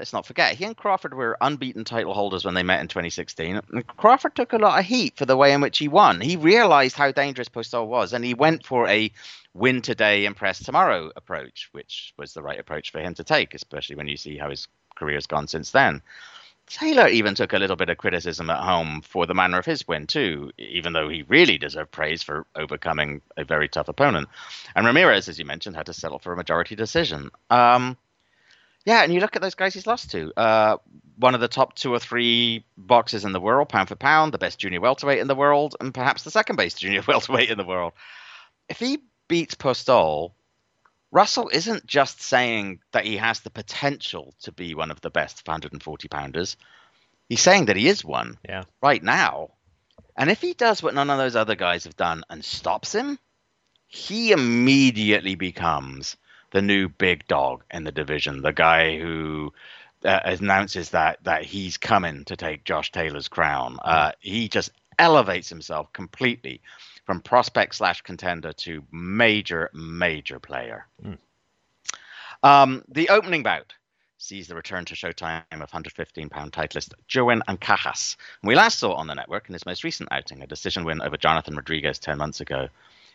let's not forget, he and Crawford were unbeaten title holders when they met in 2016. And Crawford took a lot of heat for the way in which he won. He realized how dangerous Postol was, and he went for a win today, impress tomorrow approach, which was the right approach for him to take, especially when you see how his career's gone since then. Taylor even took a little bit of criticism at home for the manner of his win, too, even though he really deserved praise for overcoming a very tough opponent. And Ramirez, as you mentioned, had to settle for a majority decision. Um, yeah, and you look at those guys he's lost to. Uh, one of the top two or three boxers in the world, pound for pound, the best junior welterweight in the world, and perhaps the second best junior welterweight in the world. If he beats Postol, Russell isn't just saying that he has the potential to be one of the best 140 pounders. He's saying that he is one yeah. right now. And if he does what none of those other guys have done and stops him, he immediately becomes the new big dog in the division, the guy who uh, announces that that he's coming to take Josh Taylor's crown. Uh, he just elevates himself completely from prospect slash contender to major major player. Mm. Um, the opening bout sees the return to Showtime of 115 pound titleist Jerwin Ancajas. We last saw on the network in his most recent outing, a decision win over Jonathan Rodriguez 10 months ago.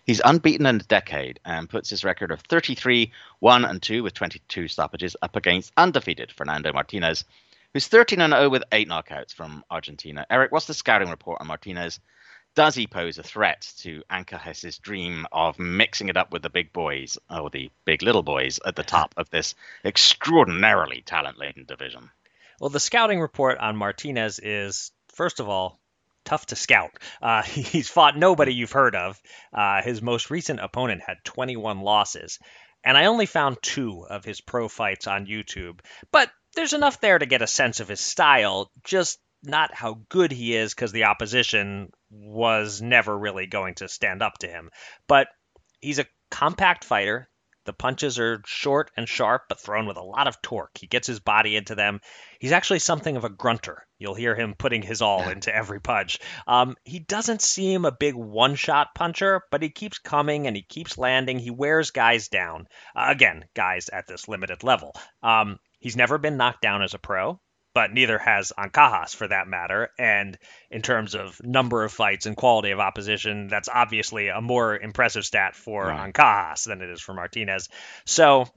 He's unbeaten in a decade and puts his record of 33 1 and 2 with 22 stoppages up against undefeated Fernando Martinez, who's 13 0 with 8 knockouts from Argentina. Eric, what's the scouting report on Martinez? Does he pose a threat to Ancajas's dream of mixing it up with the big boys, or the big little boys, at the top of this extraordinarily talent laden division? Well, the scouting report on Martinez is, first of all, tough to scout. Uh, he's fought nobody you've heard of. Uh, his most recent opponent had 21 losses. And I only found two of his pro fights on YouTube. But there's enough there to get a sense of his style, just not how good he is because the opposition was never really going to stand up to him. But he's a compact fighter the punches are short and sharp, but thrown with a lot of torque. He gets his body into them. He's actually something of a grunter. You'll hear him putting his all into every punch. Um, he doesn't seem a big one shot puncher, but he keeps coming and he keeps landing. He wears guys down. Uh, again, guys at this limited level. Um, he's never been knocked down as a pro but neither has Ancajas for that matter. And in terms of number of fights and quality of opposition, that's obviously a more impressive stat for right. Ancajas than it is for Martinez. So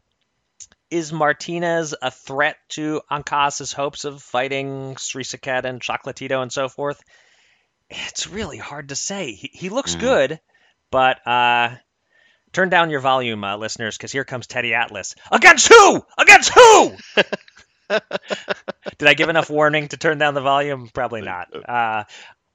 is Martinez a threat to Ancajas's hopes of fighting Srisaket and Chocolatito and so forth? It's really hard to say. He, he looks mm. good, but uh, turn down your volume, uh, listeners, because here comes Teddy Atlas. Against who? Against who? Did I give enough warning to turn down the volume? Probably not. Uh,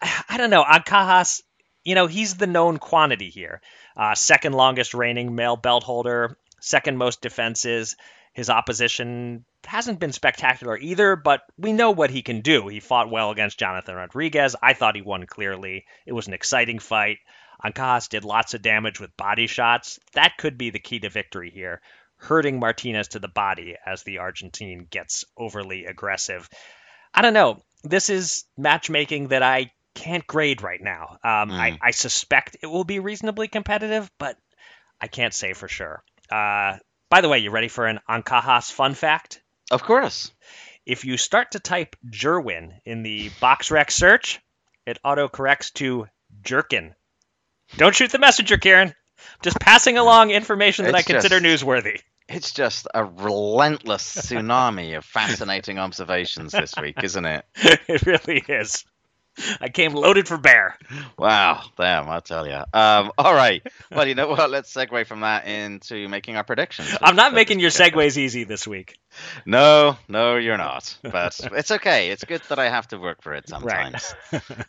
I don't know. Ancajas, you know, he's the known quantity here. Uh, second longest reigning male belt holder, second most defenses. His opposition hasn't been spectacular either, but we know what he can do. He fought well against Jonathan Rodriguez. I thought he won clearly. It was an exciting fight. Ancajas did lots of damage with body shots. That could be the key to victory here hurting Martinez to the body as the Argentine gets overly aggressive. I don't know. this is matchmaking that I can't grade right now. Um, Mm. I, I suspect it will be reasonably competitive, but I can't say for sure. Uh, by the way, you ready for an Ancajas fun fact? Of course. If you start to type Jerwin in the BoxRec search, it autocorrects to Jerkin. Don't shoot the messenger, Kieran. Just passing along information that I consider just- newsworthy. It's just a relentless tsunami of fascinating observations this week, isn't it? it really is. I came loaded for bear. Wow, damn, I'll tell you. Um, all right. Well, you know what? Let's segue from that into making our predictions. I'm not making your segues easy this week. No, no, you're not. But it's okay. It's good that I have to work for it Right. sometimes.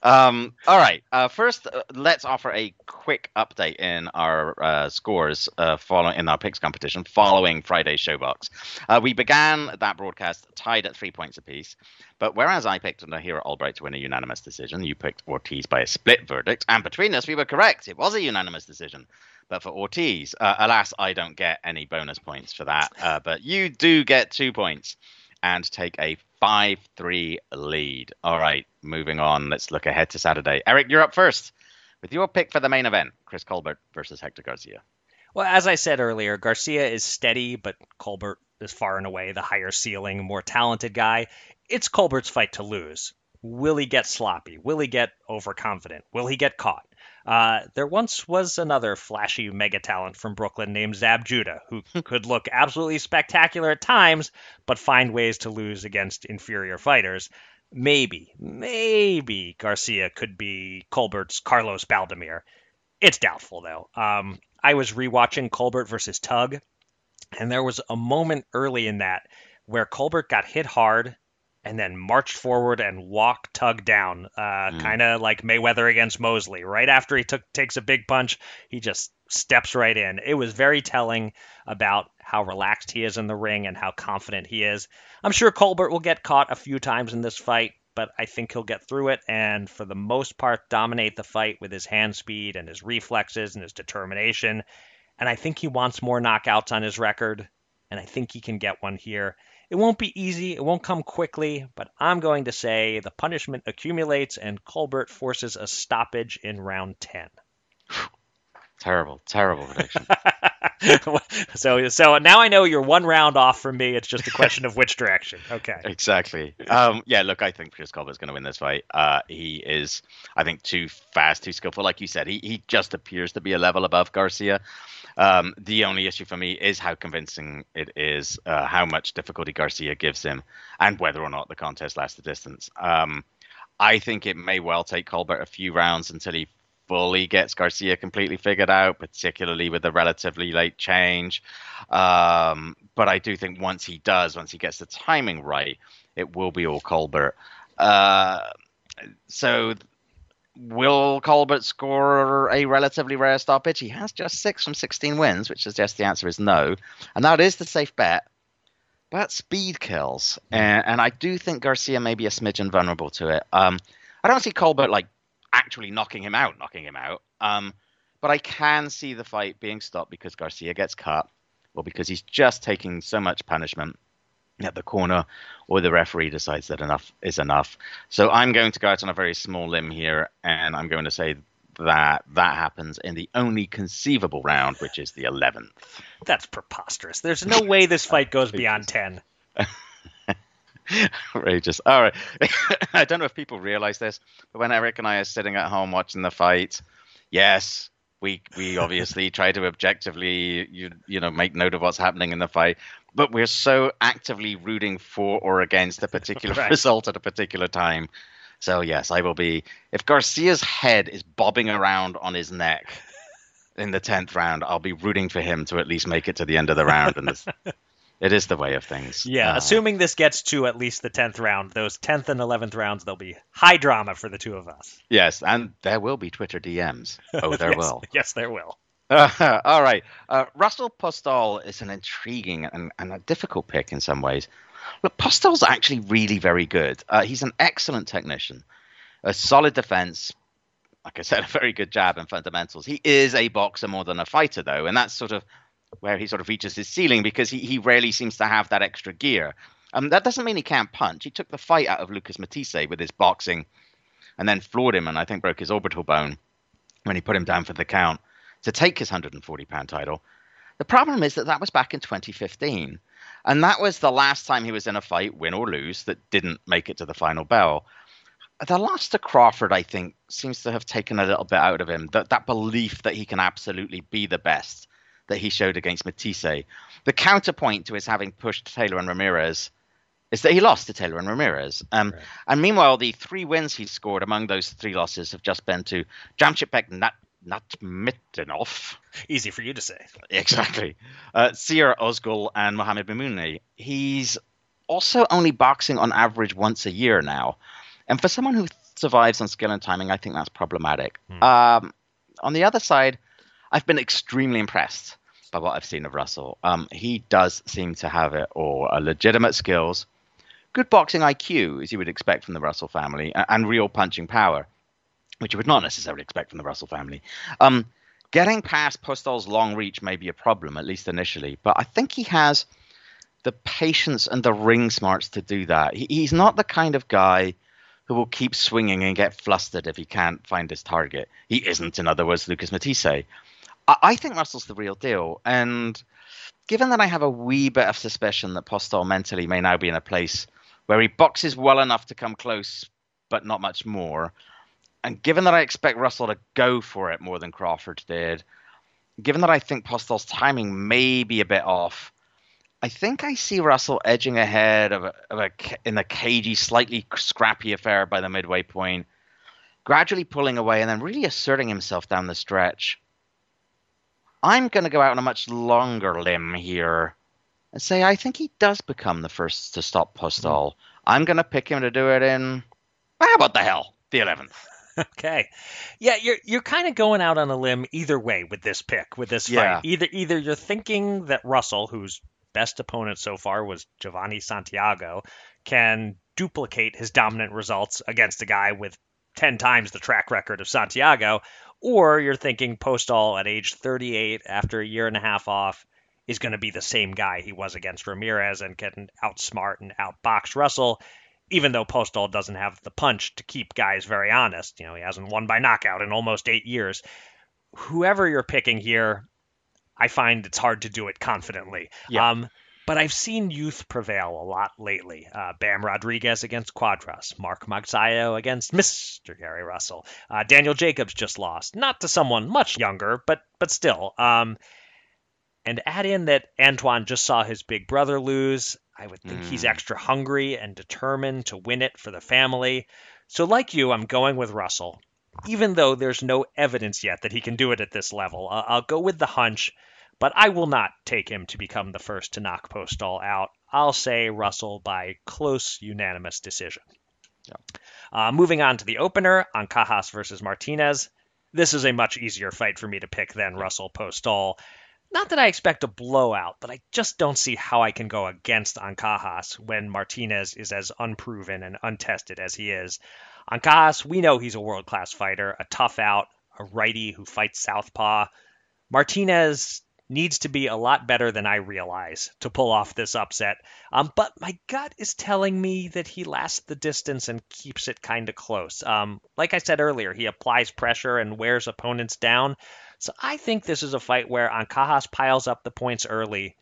um, all right. Uh, first, uh, let's offer a quick update in our uh, scores uh, following in our picks competition following Friday's ShoBox. Uh, we began that broadcast tied at three points apiece. But whereas I picked Nahir Albright to win a unanimous decision, you picked Ortiz by a split verdict, and between us, we were correct. It was a unanimous decision. But for Ortiz, uh, alas, I don't get any bonus points for that. Uh, but you do get two points and take a 5 3 lead. All right, moving on. Let's look ahead to Saturday. Eric, you're up first with your pick for the main event Chris Colbert versus Hector Garcia. Well, as I said earlier, Garcia is steady, but Colbert is far and away the higher ceiling, more talented guy. It's Colbert's fight to lose. Will he get sloppy? Will he get overconfident? Will he get caught? Uh, there once was another flashy mega talent from Brooklyn named Zab Judah, who could look absolutely spectacular at times, but find ways to lose against inferior fighters. Maybe, maybe Garcia could be Colbert's Carlos Baldomir. It's doubtful, though. Um, I was rewatching Colbert versus Tug, and there was a moment early in that where Colbert got hit hard and then marched forward and walked Tug down, uh, Mm. kind of like Mayweather against Mosley. Right after he took takes a big punch, he just steps right in. It was very telling about how relaxed he is in the ring and how confident he is. I'm sure Colbert will get caught a few times in this fight, but I think he'll get through it and for the most part dominate the fight with his hand speed and his reflexes and his determination. And I think he wants more knockouts on his record, and I think he can get one here. It won't be easy, it won't come quickly, but I'm going to say the punishment accumulates and Colbert forces a stoppage in round 10. Terrible, terrible prediction. so so now I know you're one round off from me. It's just a question of which direction. Okay. exactly. Um, yeah, look, I think Chris Colbert's going to win this fight. Uh, he is, I think, too fast, too skillful. Like you said, he, he just appears to be a level above Garcia. Um, the only issue for me is how convincing it is, uh, how much difficulty Garcia gives him, and whether or not the contest lasts the distance. Um, I think it may well take Colbert a few rounds until he fully gets Garcia completely figured out, particularly with the relatively late change. Um, but I do think once he does, once he gets the timing right, it will be all Colbert. Uh, so will Colbert score a relatively rare stoppage? He has just six from 16 wins, which suggests the answer is no. And that is the safe bet. But speed kills. And, and I do think Garcia may be a smidgen vulnerable to it. Um, I don't see Colbert like actually knocking him out, knocking him out. Um, but I can see the fight being stopped because Garcia gets cut or because he's just taking so much punishment at the corner or the referee decides that enough is enough. So I'm going to go out on a very small limb here and I'm going to say that that happens in the only conceivable round, which is the 11th. That's preposterous. There's no way this fight goes beyond 10. Outrageous. All right. I don't know if people realize this, but when Eric and I are sitting at home watching the fight, yes, we we obviously try to objectively you you know make note of what's happening in the fight, but we're so actively rooting for or against a particular Right. result at a particular time. So yes, I will be. If Garcia's head is bobbing around on his neck in the tenth round, I'll be rooting for him to at least make it to the end of the round. And this, it is the way of things. Yeah, Uh, assuming this gets to at least the 10th round, those 10th and 11th rounds, there'll be high drama for the two of us. Yes, and there will be Twitter DMs. Oh, there yes, will. Yes, there will. all right. Uh, Russell Postol is an intriguing and, and a difficult pick in some ways. Look, Postol's actually really very good. Uh, he's an excellent technician, a solid defense. Like I said, a very good jab and fundamentals. He is a boxer more than a fighter, though, and that's sort of where he sort of reaches his ceiling because he, he rarely seems to have that extra gear. Um, that doesn't mean he can't punch. He took the fight out of Lucas Matthysse with his boxing, and then floored him, and I think broke his orbital bone when he put him down for the count to take his 140 pound title. The problem is that that was back in 2015, and that was the last time he was in a fight, win or lose, that didn't make it to the final bell. The loss to Crawford, I think, seems to have taken a little bit out of him. That that belief that he can absolutely be the best that he showed against Matthysse. The counterpoint to his having pushed Taylor and Ramirez is that he lost to Taylor and Ramirez. Um, right. And meanwhile, the three wins he's scored among those three losses have just been to Jamshidbek Nat Nurmagomedov. Easy for you to say. Exactly. Uh, Siar Ozgul and Mohamed Mimoune. He's also only boxing on average once a year now. And for someone who survives on skill and timing, I think that's problematic. Hmm. Um, on the other side, I've been extremely impressed by what I've seen of Russell. Um, he does seem to have it all a legitimate skills, good boxing IQ, as you would expect from the Russell family, and, and real punching power, which you would not necessarily expect from the Russell family. Um, getting past Postol's long reach may be a problem, at least initially, but I think he has the patience and the ring smarts to do that. He, he's not the kind of guy who will keep swinging and get flustered if he can't find his target. He isn't, in other words, Lucas Matthysse. I, I think Russell's the real deal. And given that I have a wee bit of suspicion that Postol mentally may now be in a place where he boxes well enough to come close, but not much more, and given that I expect Russell to go for it more than Crawford did, given that I think Postol's timing may be a bit off, I think I see Russell edging ahead of a, of a in a cagey, slightly scrappy affair by the midway point, gradually pulling away and then really asserting himself down the stretch. I'm going to go out on a much longer limb here and say I think he does become the first to stop Postol. Mm. I'm going to pick him to do it in. How about the hell? The 11th. okay. Yeah, you're you're kind of going out on a limb either way with this pick, with this yeah. fight. Either either you're thinking that Russell, whose best opponent so far was Giovanni Santiago, can duplicate his dominant results against a guy with 10 times the track record of Santiago, or you're thinking Postol at age 38 after a year and a half off is going to be the same guy he was against Ramirez and can outsmart and outbox Russell, even though Postol doesn't have the punch to keep guys very honest. You know, he hasn't won by knockout in almost eight years. Whoever you're picking here, I find it's hard to do it confidently. Yeah. Um, but I've seen youth prevail a lot lately. Uh, Bam Rodriguez against Cuadras, Mark Magsayo against Mr. Gary Russell. Uh, Daniel Jacobs just lost, not to someone much younger, but but still. Um, and add in that Antuanne just saw his big brother lose. I would think mm. he's extra hungry and determined to win it for the family. So, like you, I'm going with Russell, even though there's no evidence yet that he can do it at this level. Uh, I'll go with the hunch but I will not take him to become the first to knock Postol out. I'll say Russell by close unanimous decision. Yeah. Uh, moving on to the opener, Ancajas versus Martinez. This is a much easier fight for me to pick than Russell Postol. Not that I expect a blowout, but I just don't see how I can go against Ancajas when Martinez is as unproven and untested as he is. Ancajas, we know he's a world class fighter, a tough out, a righty who fights southpaw. Martinez needs to be a lot better than I realize to pull off this upset. Um, but my gut is telling me that he lasts the distance and keeps it kind of close. Um, like I said earlier, he applies pressure and wears opponents down. So I think this is a fight where Ancajas piles up the points early,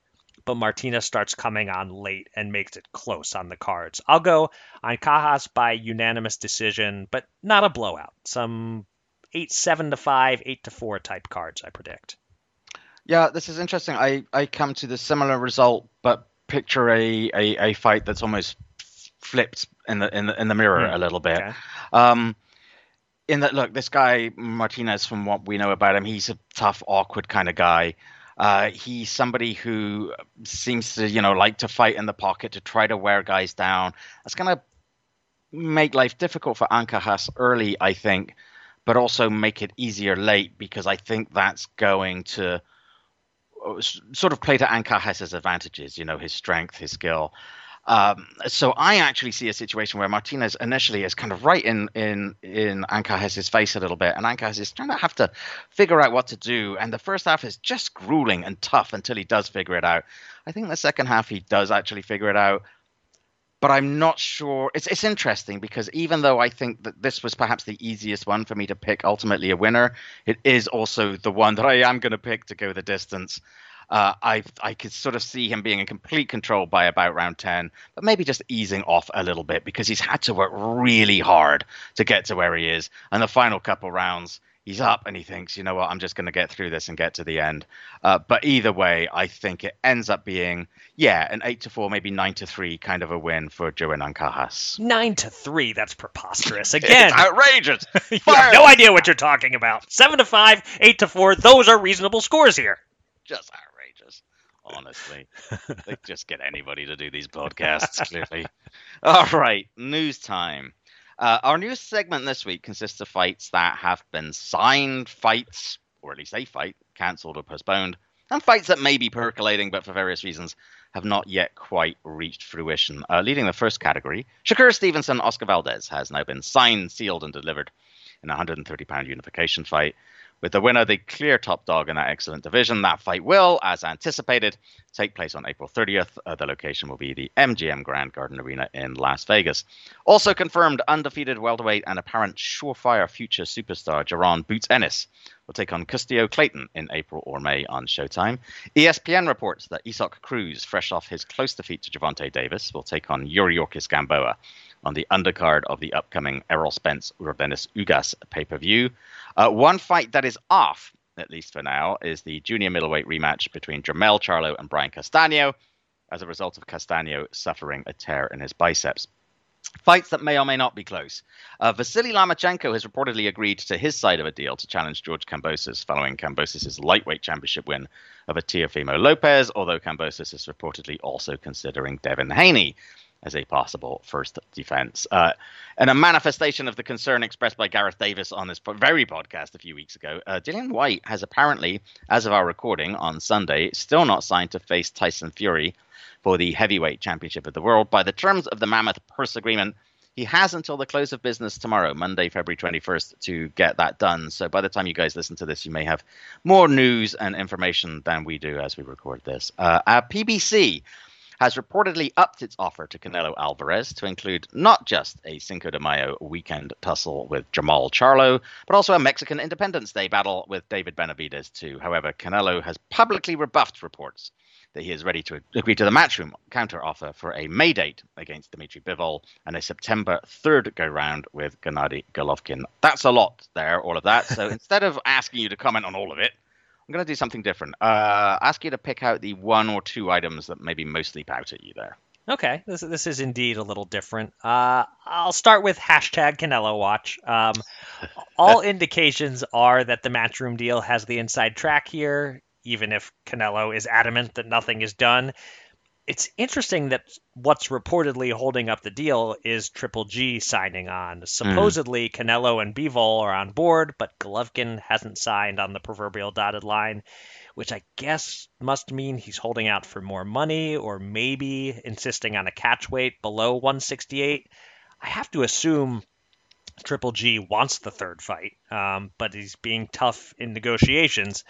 but Martinez starts coming on late and makes it close on the cards. I'll go Ancajas by unanimous decision, but not a blowout. Some 8 7 to 5, 8 to 4 type cards, I predict. Yeah, this is interesting. I, I come to the similar result, but picture a, a, a fight that's almost flipped in the in the, in the mirror mm. a little bit. Okay. Um, in that, look, this guy Martinez, from what we know about him, he's a tough, awkward kind of guy. Uh, he's somebody who seems to, you know, like to fight in the pocket to try to wear guys down. That's gonna make life difficult for Ancajas early, I think, but also make it easier late because I think that's going to sort of play to Ancajas's advantages, you know, his strength, his skill. Um, so I actually see a situation where Martinez initially is kind of right in in in Ancajas's face a little bit, and Ancajas is trying to have to figure out what to do. And the first half is just grueling and tough until he does figure it out. I think the second half he does actually figure it out. But I'm not sure. It's it's interesting because even though I think that this was perhaps the easiest one for me to pick ultimately a winner, it is also the one that I am going to pick to go the distance. Uh, I I could sort of see him being in complete control by about round ten, but maybe just easing off a little bit because he's had to work really hard to get to where he is, and the final couple rounds he's up and he thinks, you know what, I'm just going to get through this and get to the end. Uh, but either way, I think it ends up being, yeah, an eight to four, maybe nine to three kind of a win for Joe Ancajas. Nine to three, that's preposterous. Again, outrageous. you have no idea what you're talking about. Seven to five, eight to four, those are reasonable scores here. Just outrageous. Honestly, they just get anybody to do these podcasts. Clearly. All right, news time. Uh, our new segment this week consists of fights that have been signed, fights, or at least a fight, cancelled or postponed, and fights that may be percolating but for various reasons have not yet quite reached fruition. Uh, leading the first category, Shakur Stevenson Oscar Valdez has now been signed, sealed, and delivered in a 130 pound unification fight. With the winner, the clear top dog in that excellent division, that fight will, as anticipated, take place on April 30th. Uh, the location will be the MGM Grand Garden Arena in Las Vegas. Also confirmed, undefeated welterweight and apparent surefire future superstar Jaron Boots Ennis will take on Custio Clayton in April or May on Showtime. ESPN reports that Isaac Cruz, fresh off his close defeat to Gervonta Davis, will take on Yuriorkis Gamboa on the undercard of the upcoming Errol Spence Yordenis Ugas pay per view. Uh, one fight that is off, at least for now, is the junior middleweight rematch between Jermell Charlo and Brian Castaño as a result of Castaño suffering a tear in his biceps. Fights that may or may not be close. Uh, Vasily Lomachenko has reportedly agreed to his side of a deal to challenge George Kambosos following Kambosos' lightweight championship win over Teofimo Lopez, although Kambosos is reportedly also considering Devin Haney as a possible first defense. Uh, and a manifestation of the concern expressed by Gareth Davies on this very podcast a few weeks ago, uh, Dillian Whyte has apparently, as of our recording on Sunday, still not signed to face Tyson Fury for the heavyweight championship of the world. By the terms of the Mammoth Purse Agreement, he has until the close of business tomorrow, Monday, February 21st, to get that done. So by the time you guys listen to this, you may have more news and information than we do as we record this. Uh, PBC has reportedly upped its offer to Canelo Alvarez to include not just a Cinco de Mayo weekend tussle with Jermall Charlo, but also a Mexican Independence Day battle with David Benavidez, too. However, Canelo has publicly rebuffed reports that he is ready to agree to the matchroom counter offer for a May date against Dmitry Bivol and a September 3rd go round with Gennady Golovkin. That's a lot there, all of that. So instead of asking you to comment on all of it, I'm going to do something different. Uh, ask you to pick out the one or two items that maybe mostly pout at you there. Okay, this this is indeed a little different. Uh, I'll start with hashtag Canelo Watch. Um, all indications are that the Matchroom deal has the inside track here, even if Canelo is adamant that nothing is done it's interesting that what's reportedly holding up the deal is Triple G signing on. Hmm. Supposedly, mm. Canelo and Bivol are on board, but Golovkin hasn't signed on the proverbial dotted line, which I guess must mean he's holding out for more money or maybe insisting on a catch weight below 168. I have to assume Triple G wants the third fight, um, but he's being tough in negotiations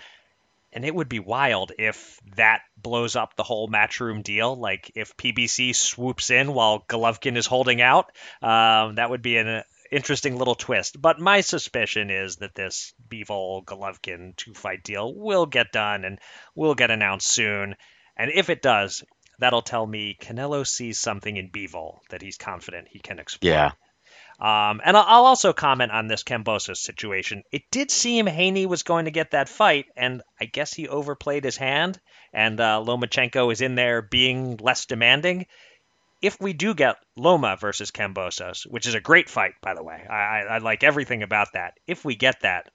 and it would be wild if that blows up the whole matchroom deal. Like if PBC swoops in while Golovkin is holding out, um, that would be an uh, interesting little twist. But my suspicion is that this Bivol Golovkin two fight deal will get done and will get announced soon. And if it does, that'll tell me Canelo sees something in Bivol that he's confident he can exploit. Yeah. Um, and I'll also comment on this Kambosos situation. It did seem Haney was going to get that fight, and I guess he overplayed his hand, and uh, Lomachenko is in there being less demanding. If we do get Loma versus Kambosos, which is a great fight, by the way, I, I like everything about that. If we get that,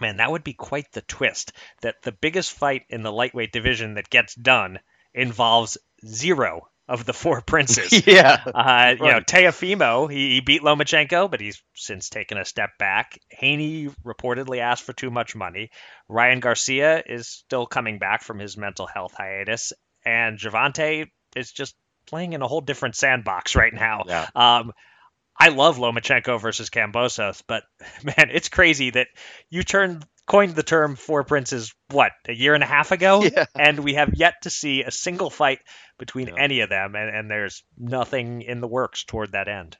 man, that would be quite the twist. That the biggest fight in the lightweight division that gets done involves zero of the four princes. yeah. Uh, right. You know, Teofimo, he, he, beat Lomachenko, but he's since taken a step back. Haney reportedly asked for too much money. Ryan Garcia is still coming back from his mental health hiatus. And Gervonta is just playing in a whole different sandbox right now. Yeah. Um, I love Lomachenko versus Kambosos, but man, it's crazy that you turned coined the term four princes what a year and a half ago, Yeah. and we have yet to see a single fight between Yeah. any of them, and, and there's nothing in the works toward that end.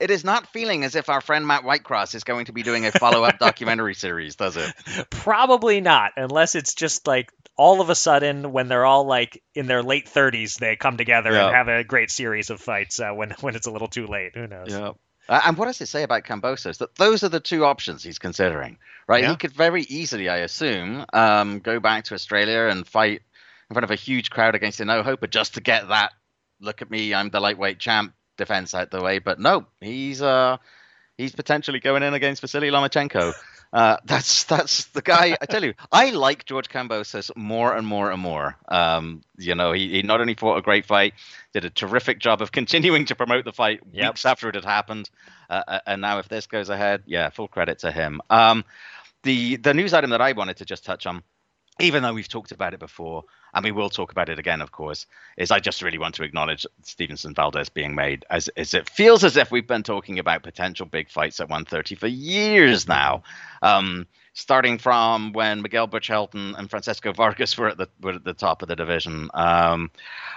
It is not feeling as if our friend Matt Whitecross is going to be doing a follow-up documentary series, does it? Probably not, unless it's just like all of a sudden when they're all like in their late 30s, they come together Yeah. and have a great series of fights uh, when when it's a little too late. Who knows? Yeah. Uh, and what does it say about Kambosos? That those are the two options he's considering, right? Yeah. He could very easily, I assume, um, go back to Australia and fight in front of a huge crowd against a No Hope, but just to get that "look at me, I'm the lightweight champ" defense out the way. But no, he's uh, he's potentially going in against Vasily Lomachenko. Uh, that's that's the guy. I tell you, I like George Kambosos more and more and more. Um, you know, he, he not only fought a great fight, did a terrific job of continuing to promote the fight Yep. weeks after it had happened. Uh, uh, and now, if this goes ahead, yeah, full credit to him. Um, the the news item that I wanted to just touch on, even though we've talked about it before, and we will talk about it again, of course, is I just really want to acknowledge Stevenson Valdez being made, as, as it feels as if we've been talking about potential big fights at 130 for years now. Um, starting from when Miguel Burchelton and Francisco Vargas were at the were at the top of the division. Um,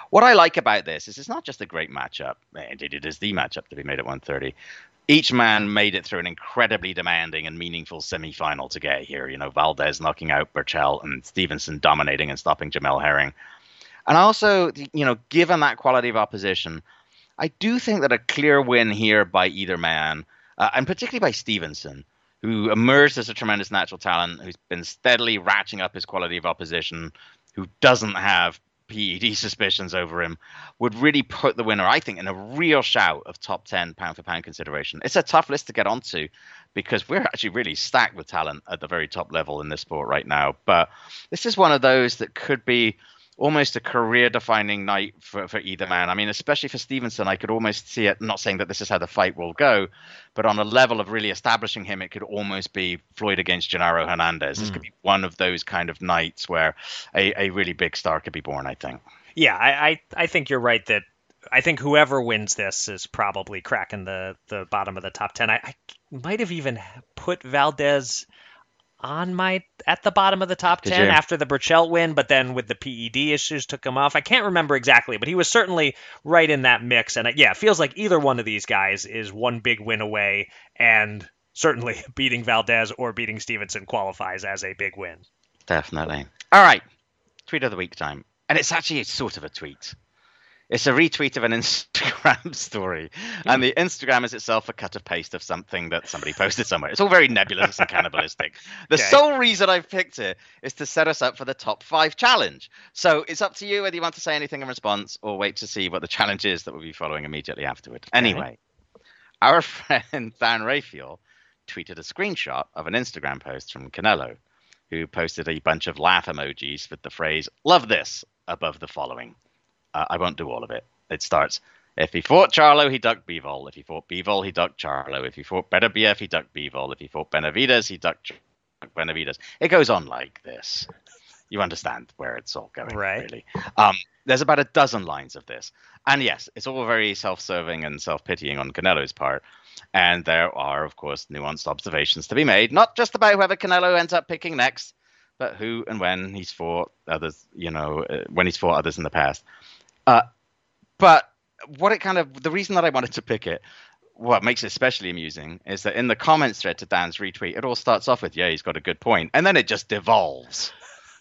what I like about this is it's not just a great matchup. Indeed, it is the matchup to be made at 130. Each man made it through an incredibly demanding and meaningful semi-final to get here. You know, Valdez knocking out Berchelt and Stevenson dominating and stopping Jamel Herring. And also, you know, given that quality of opposition, I do think that a clear win here by either man, uh, and particularly by Stevenson, who emerged as a tremendous natural talent, who's been steadily ratcheting up his quality of opposition, who doesn't have PED suspicions over him, would really put the winner, I think, in a real shout of top 10 pound for pound consideration. It's a tough list to get onto because we're actually really stacked with talent at the very top level in this sport right now. But this is one of those that could be almost a career defining night for, for either man. I mean, especially for Stevenson, I could almost see it, not saying that this is how the fight will go, but on a level of really establishing him, it could almost be Floyd against Genaro Hernandez. This hmm. could be one of those kind of nights where a, a really big star could be born, I think. Yeah, I, I, I think you're right that I think whoever wins this is probably cracking the, the bottom of the top 10. I, I might have even put Valdez on my at the bottom of the top Did 10 you? after the Berchelt win, but then with the PED issues took him off. I can't remember exactly, but he was certainly right in that mix. And uh, yeah, it feels like either one of these guys is one big win away, and certainly beating Valdez or beating Stevenson qualifies as a big win. Definitely. All right. Tweet of the week time. And it's actually sort of a tweet. It's a retweet of an Instagram story. And the Instagram is itself a cut of paste of something that somebody posted somewhere. It's all very nebulous and cannibalistic. The Okay. sole reason I've picked it is to set us up for the top five challenge. So it's up to you whether you want to say anything in response or wait to see what the challenge is that we'll be following immediately afterward. Anyway, our friend Dan Raphael tweeted a screenshot of an Instagram post from Canelo who posted a bunch of laugh emojis with the phrase "Love this" above the following. Uh, I won't do all of it. It starts. If he fought Charlo, he ducked Bivol. If he fought Bivol, he ducked Charlo. If he fought Beterbiev, he ducked Bivol. If he fought Benavidez, he ducked Benavidez. It goes on like this. You understand where it's all going, Right. really. Um, there's about a dozen lines of this. And yes, it's all very self serving and self pitying on Canelo's part. And there are, of course, nuanced observations to be made, not just about whoever Canelo ends up picking next, but who and when he's fought others, you know, uh, when he's fought others in the past. Uh, but what it kind of, the reason that I wanted to pick it, what makes it especially amusing is that in the comments thread to Dan's retweet, it all starts off with, yeah, he's got a good point, And then it just devolves.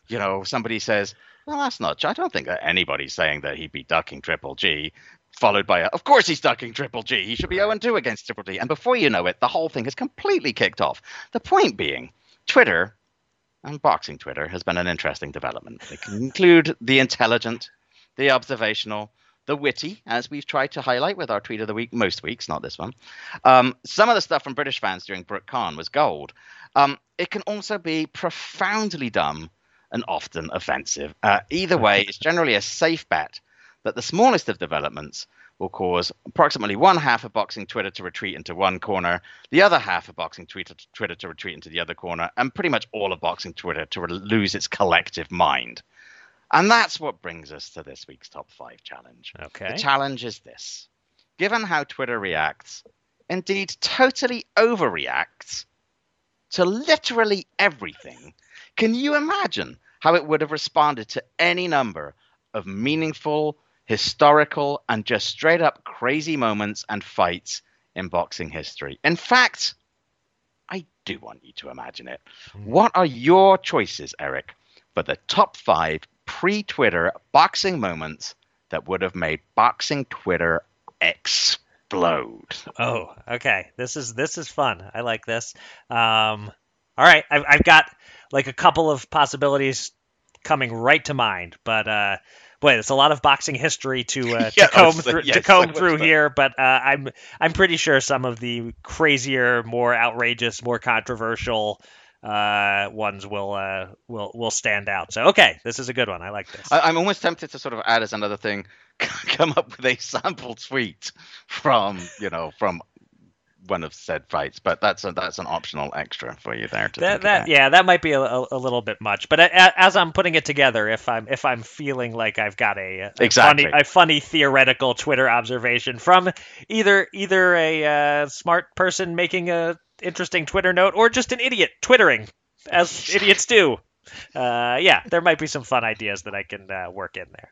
You know, somebody says, well, that's not. I don't think that anybody's saying that he'd be ducking Triple G followed by a, of course he's ducking Triple G. He should be 0 2 against Triple G. And before you know it, the whole thing has completely kicked off. The point being, Twitter and boxing Twitter has been an interesting development. It can include the intelligent, the observational, the witty, as we've tried to highlight with our tweet of the week most weeks, not this one. Um, some of the stuff from British fans during Brook Khan was gold. Um, it can also be profoundly dumb and often offensive. Uh, either way, it's generally a safe bet that the smallest of developments will cause approximately one half of boxing Twitter to retreat into one corner, the other half of boxing Twitter, Twitter to retreat into the other corner, and pretty much all of boxing Twitter to re- lose its collective mind. And that's what brings us to this week's top five challenge. Okay. The challenge is this given how Twitter reacts indeed totally overreacts to literally everything, can you imagine how it would have responded to any number of meaningful, historical, and just straight up crazy moments and fights in boxing history? In fact, I do want you to imagine it. Hmm. What are your choices, Eric, for the top five pre Twitter boxing moments that would have made boxing Twitter explode? Oh, okay. This is this is fun. I like this. Um, all right, I've, I've got like a couple of possibilities coming right to mind, but uh, boy, it's a lot of boxing history to uh, Yeah, to comb through yes, to comb so through here. But uh, I'm I'm pretty sure some of the crazier, more outrageous, more controversial uh, ones will uh, will will stand out. So okay, this is a good one. I like this. I, I'm almost tempted to sort of add as another thing, come up with a sample tweet from you know from one of said fights, but that's a, that's an optional extra for you there to that, that yeah, that might be a, a, a little bit much. But a, a- as I'm putting it together, if I'm if I'm feeling like I've got a, a Exactly. funny a funny theoretical Twitter observation from either either a uh, smart person making a interesting Twitter note or just an idiot twittering as idiots do. Uh, yeah, there might be some fun ideas that I can uh, work in there.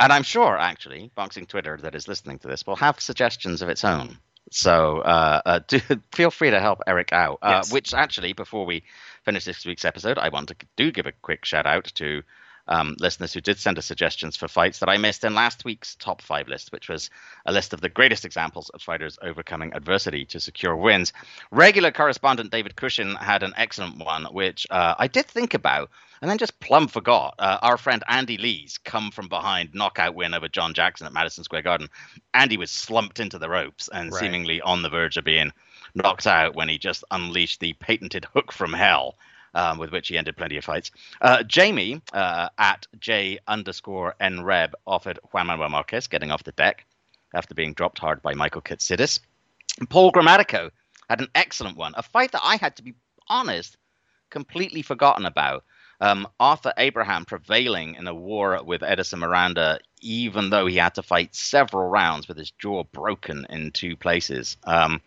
And I'm sure, actually, Boxing Twitter that is listening to this will have suggestions of its own. So uh, uh, do, feel free to help Eric out. Uh, Yes. Which actually, before we finish this week's episode, I want to do give a quick shout out to um, listeners who did send us suggestions for fights that I missed in last week's top five list, which was a list of the greatest examples of fighters overcoming adversity to secure wins. Regular correspondent David Cushion had an excellent one, which uh, I did think about and then just plumb forgot. Uh, our friend Andy Lee's come from behind knockout win over John Jackson at Madison Square Garden. Andy was slumped into the ropes and Right. seemingly on the verge of being knocked out when he just unleashed the patented hook from hell. Um, with which he ended plenty of fights. Uh, Jamie uh, at J underscore NREB offered Juan Manuel Marquez getting off the deck after being dropped hard by Michael Katsidis. Paul Grammatico had an excellent one, a fight that I had to be honest, completely forgotten about. Um, Arthur Abraham prevailing in a war with Edison Miranda, even though he had to fight several rounds with his jaw broken in two places. Um,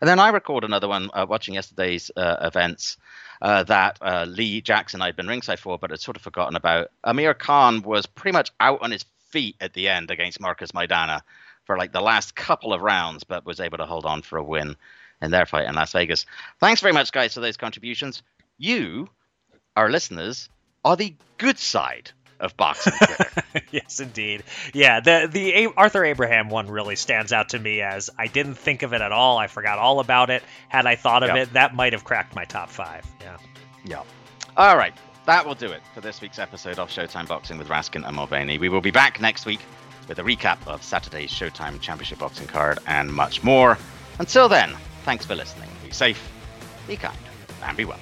and then I record another one uh, watching yesterday's uh, events uh, that uh, Lee Jackson I'd been ringside for, but had sort of forgotten about. Amir Khan was pretty much out on his feet at the end against Marcos Maidana for like the last couple of rounds, but was able to hold on for a win in their fight in Las Vegas. Thanks very much, guys, for those contributions. You, our listeners, are the good side of boxing yes, indeed. Yeah, the the A- Arthur Abraham one really stands out to me as I didn't think of it at all. I forgot all about it. Had I thought of Yeah. it, that might have cracked my top five. Yeah. Yeah. All right. That will do it for this week's episode of Showtime Boxing with Raskin and Mulvaney. We will be back next week with a recap of Saturday's Showtime Championship Boxing card and much more. Until then, thanks for listening. Be safe, be kind, and be well.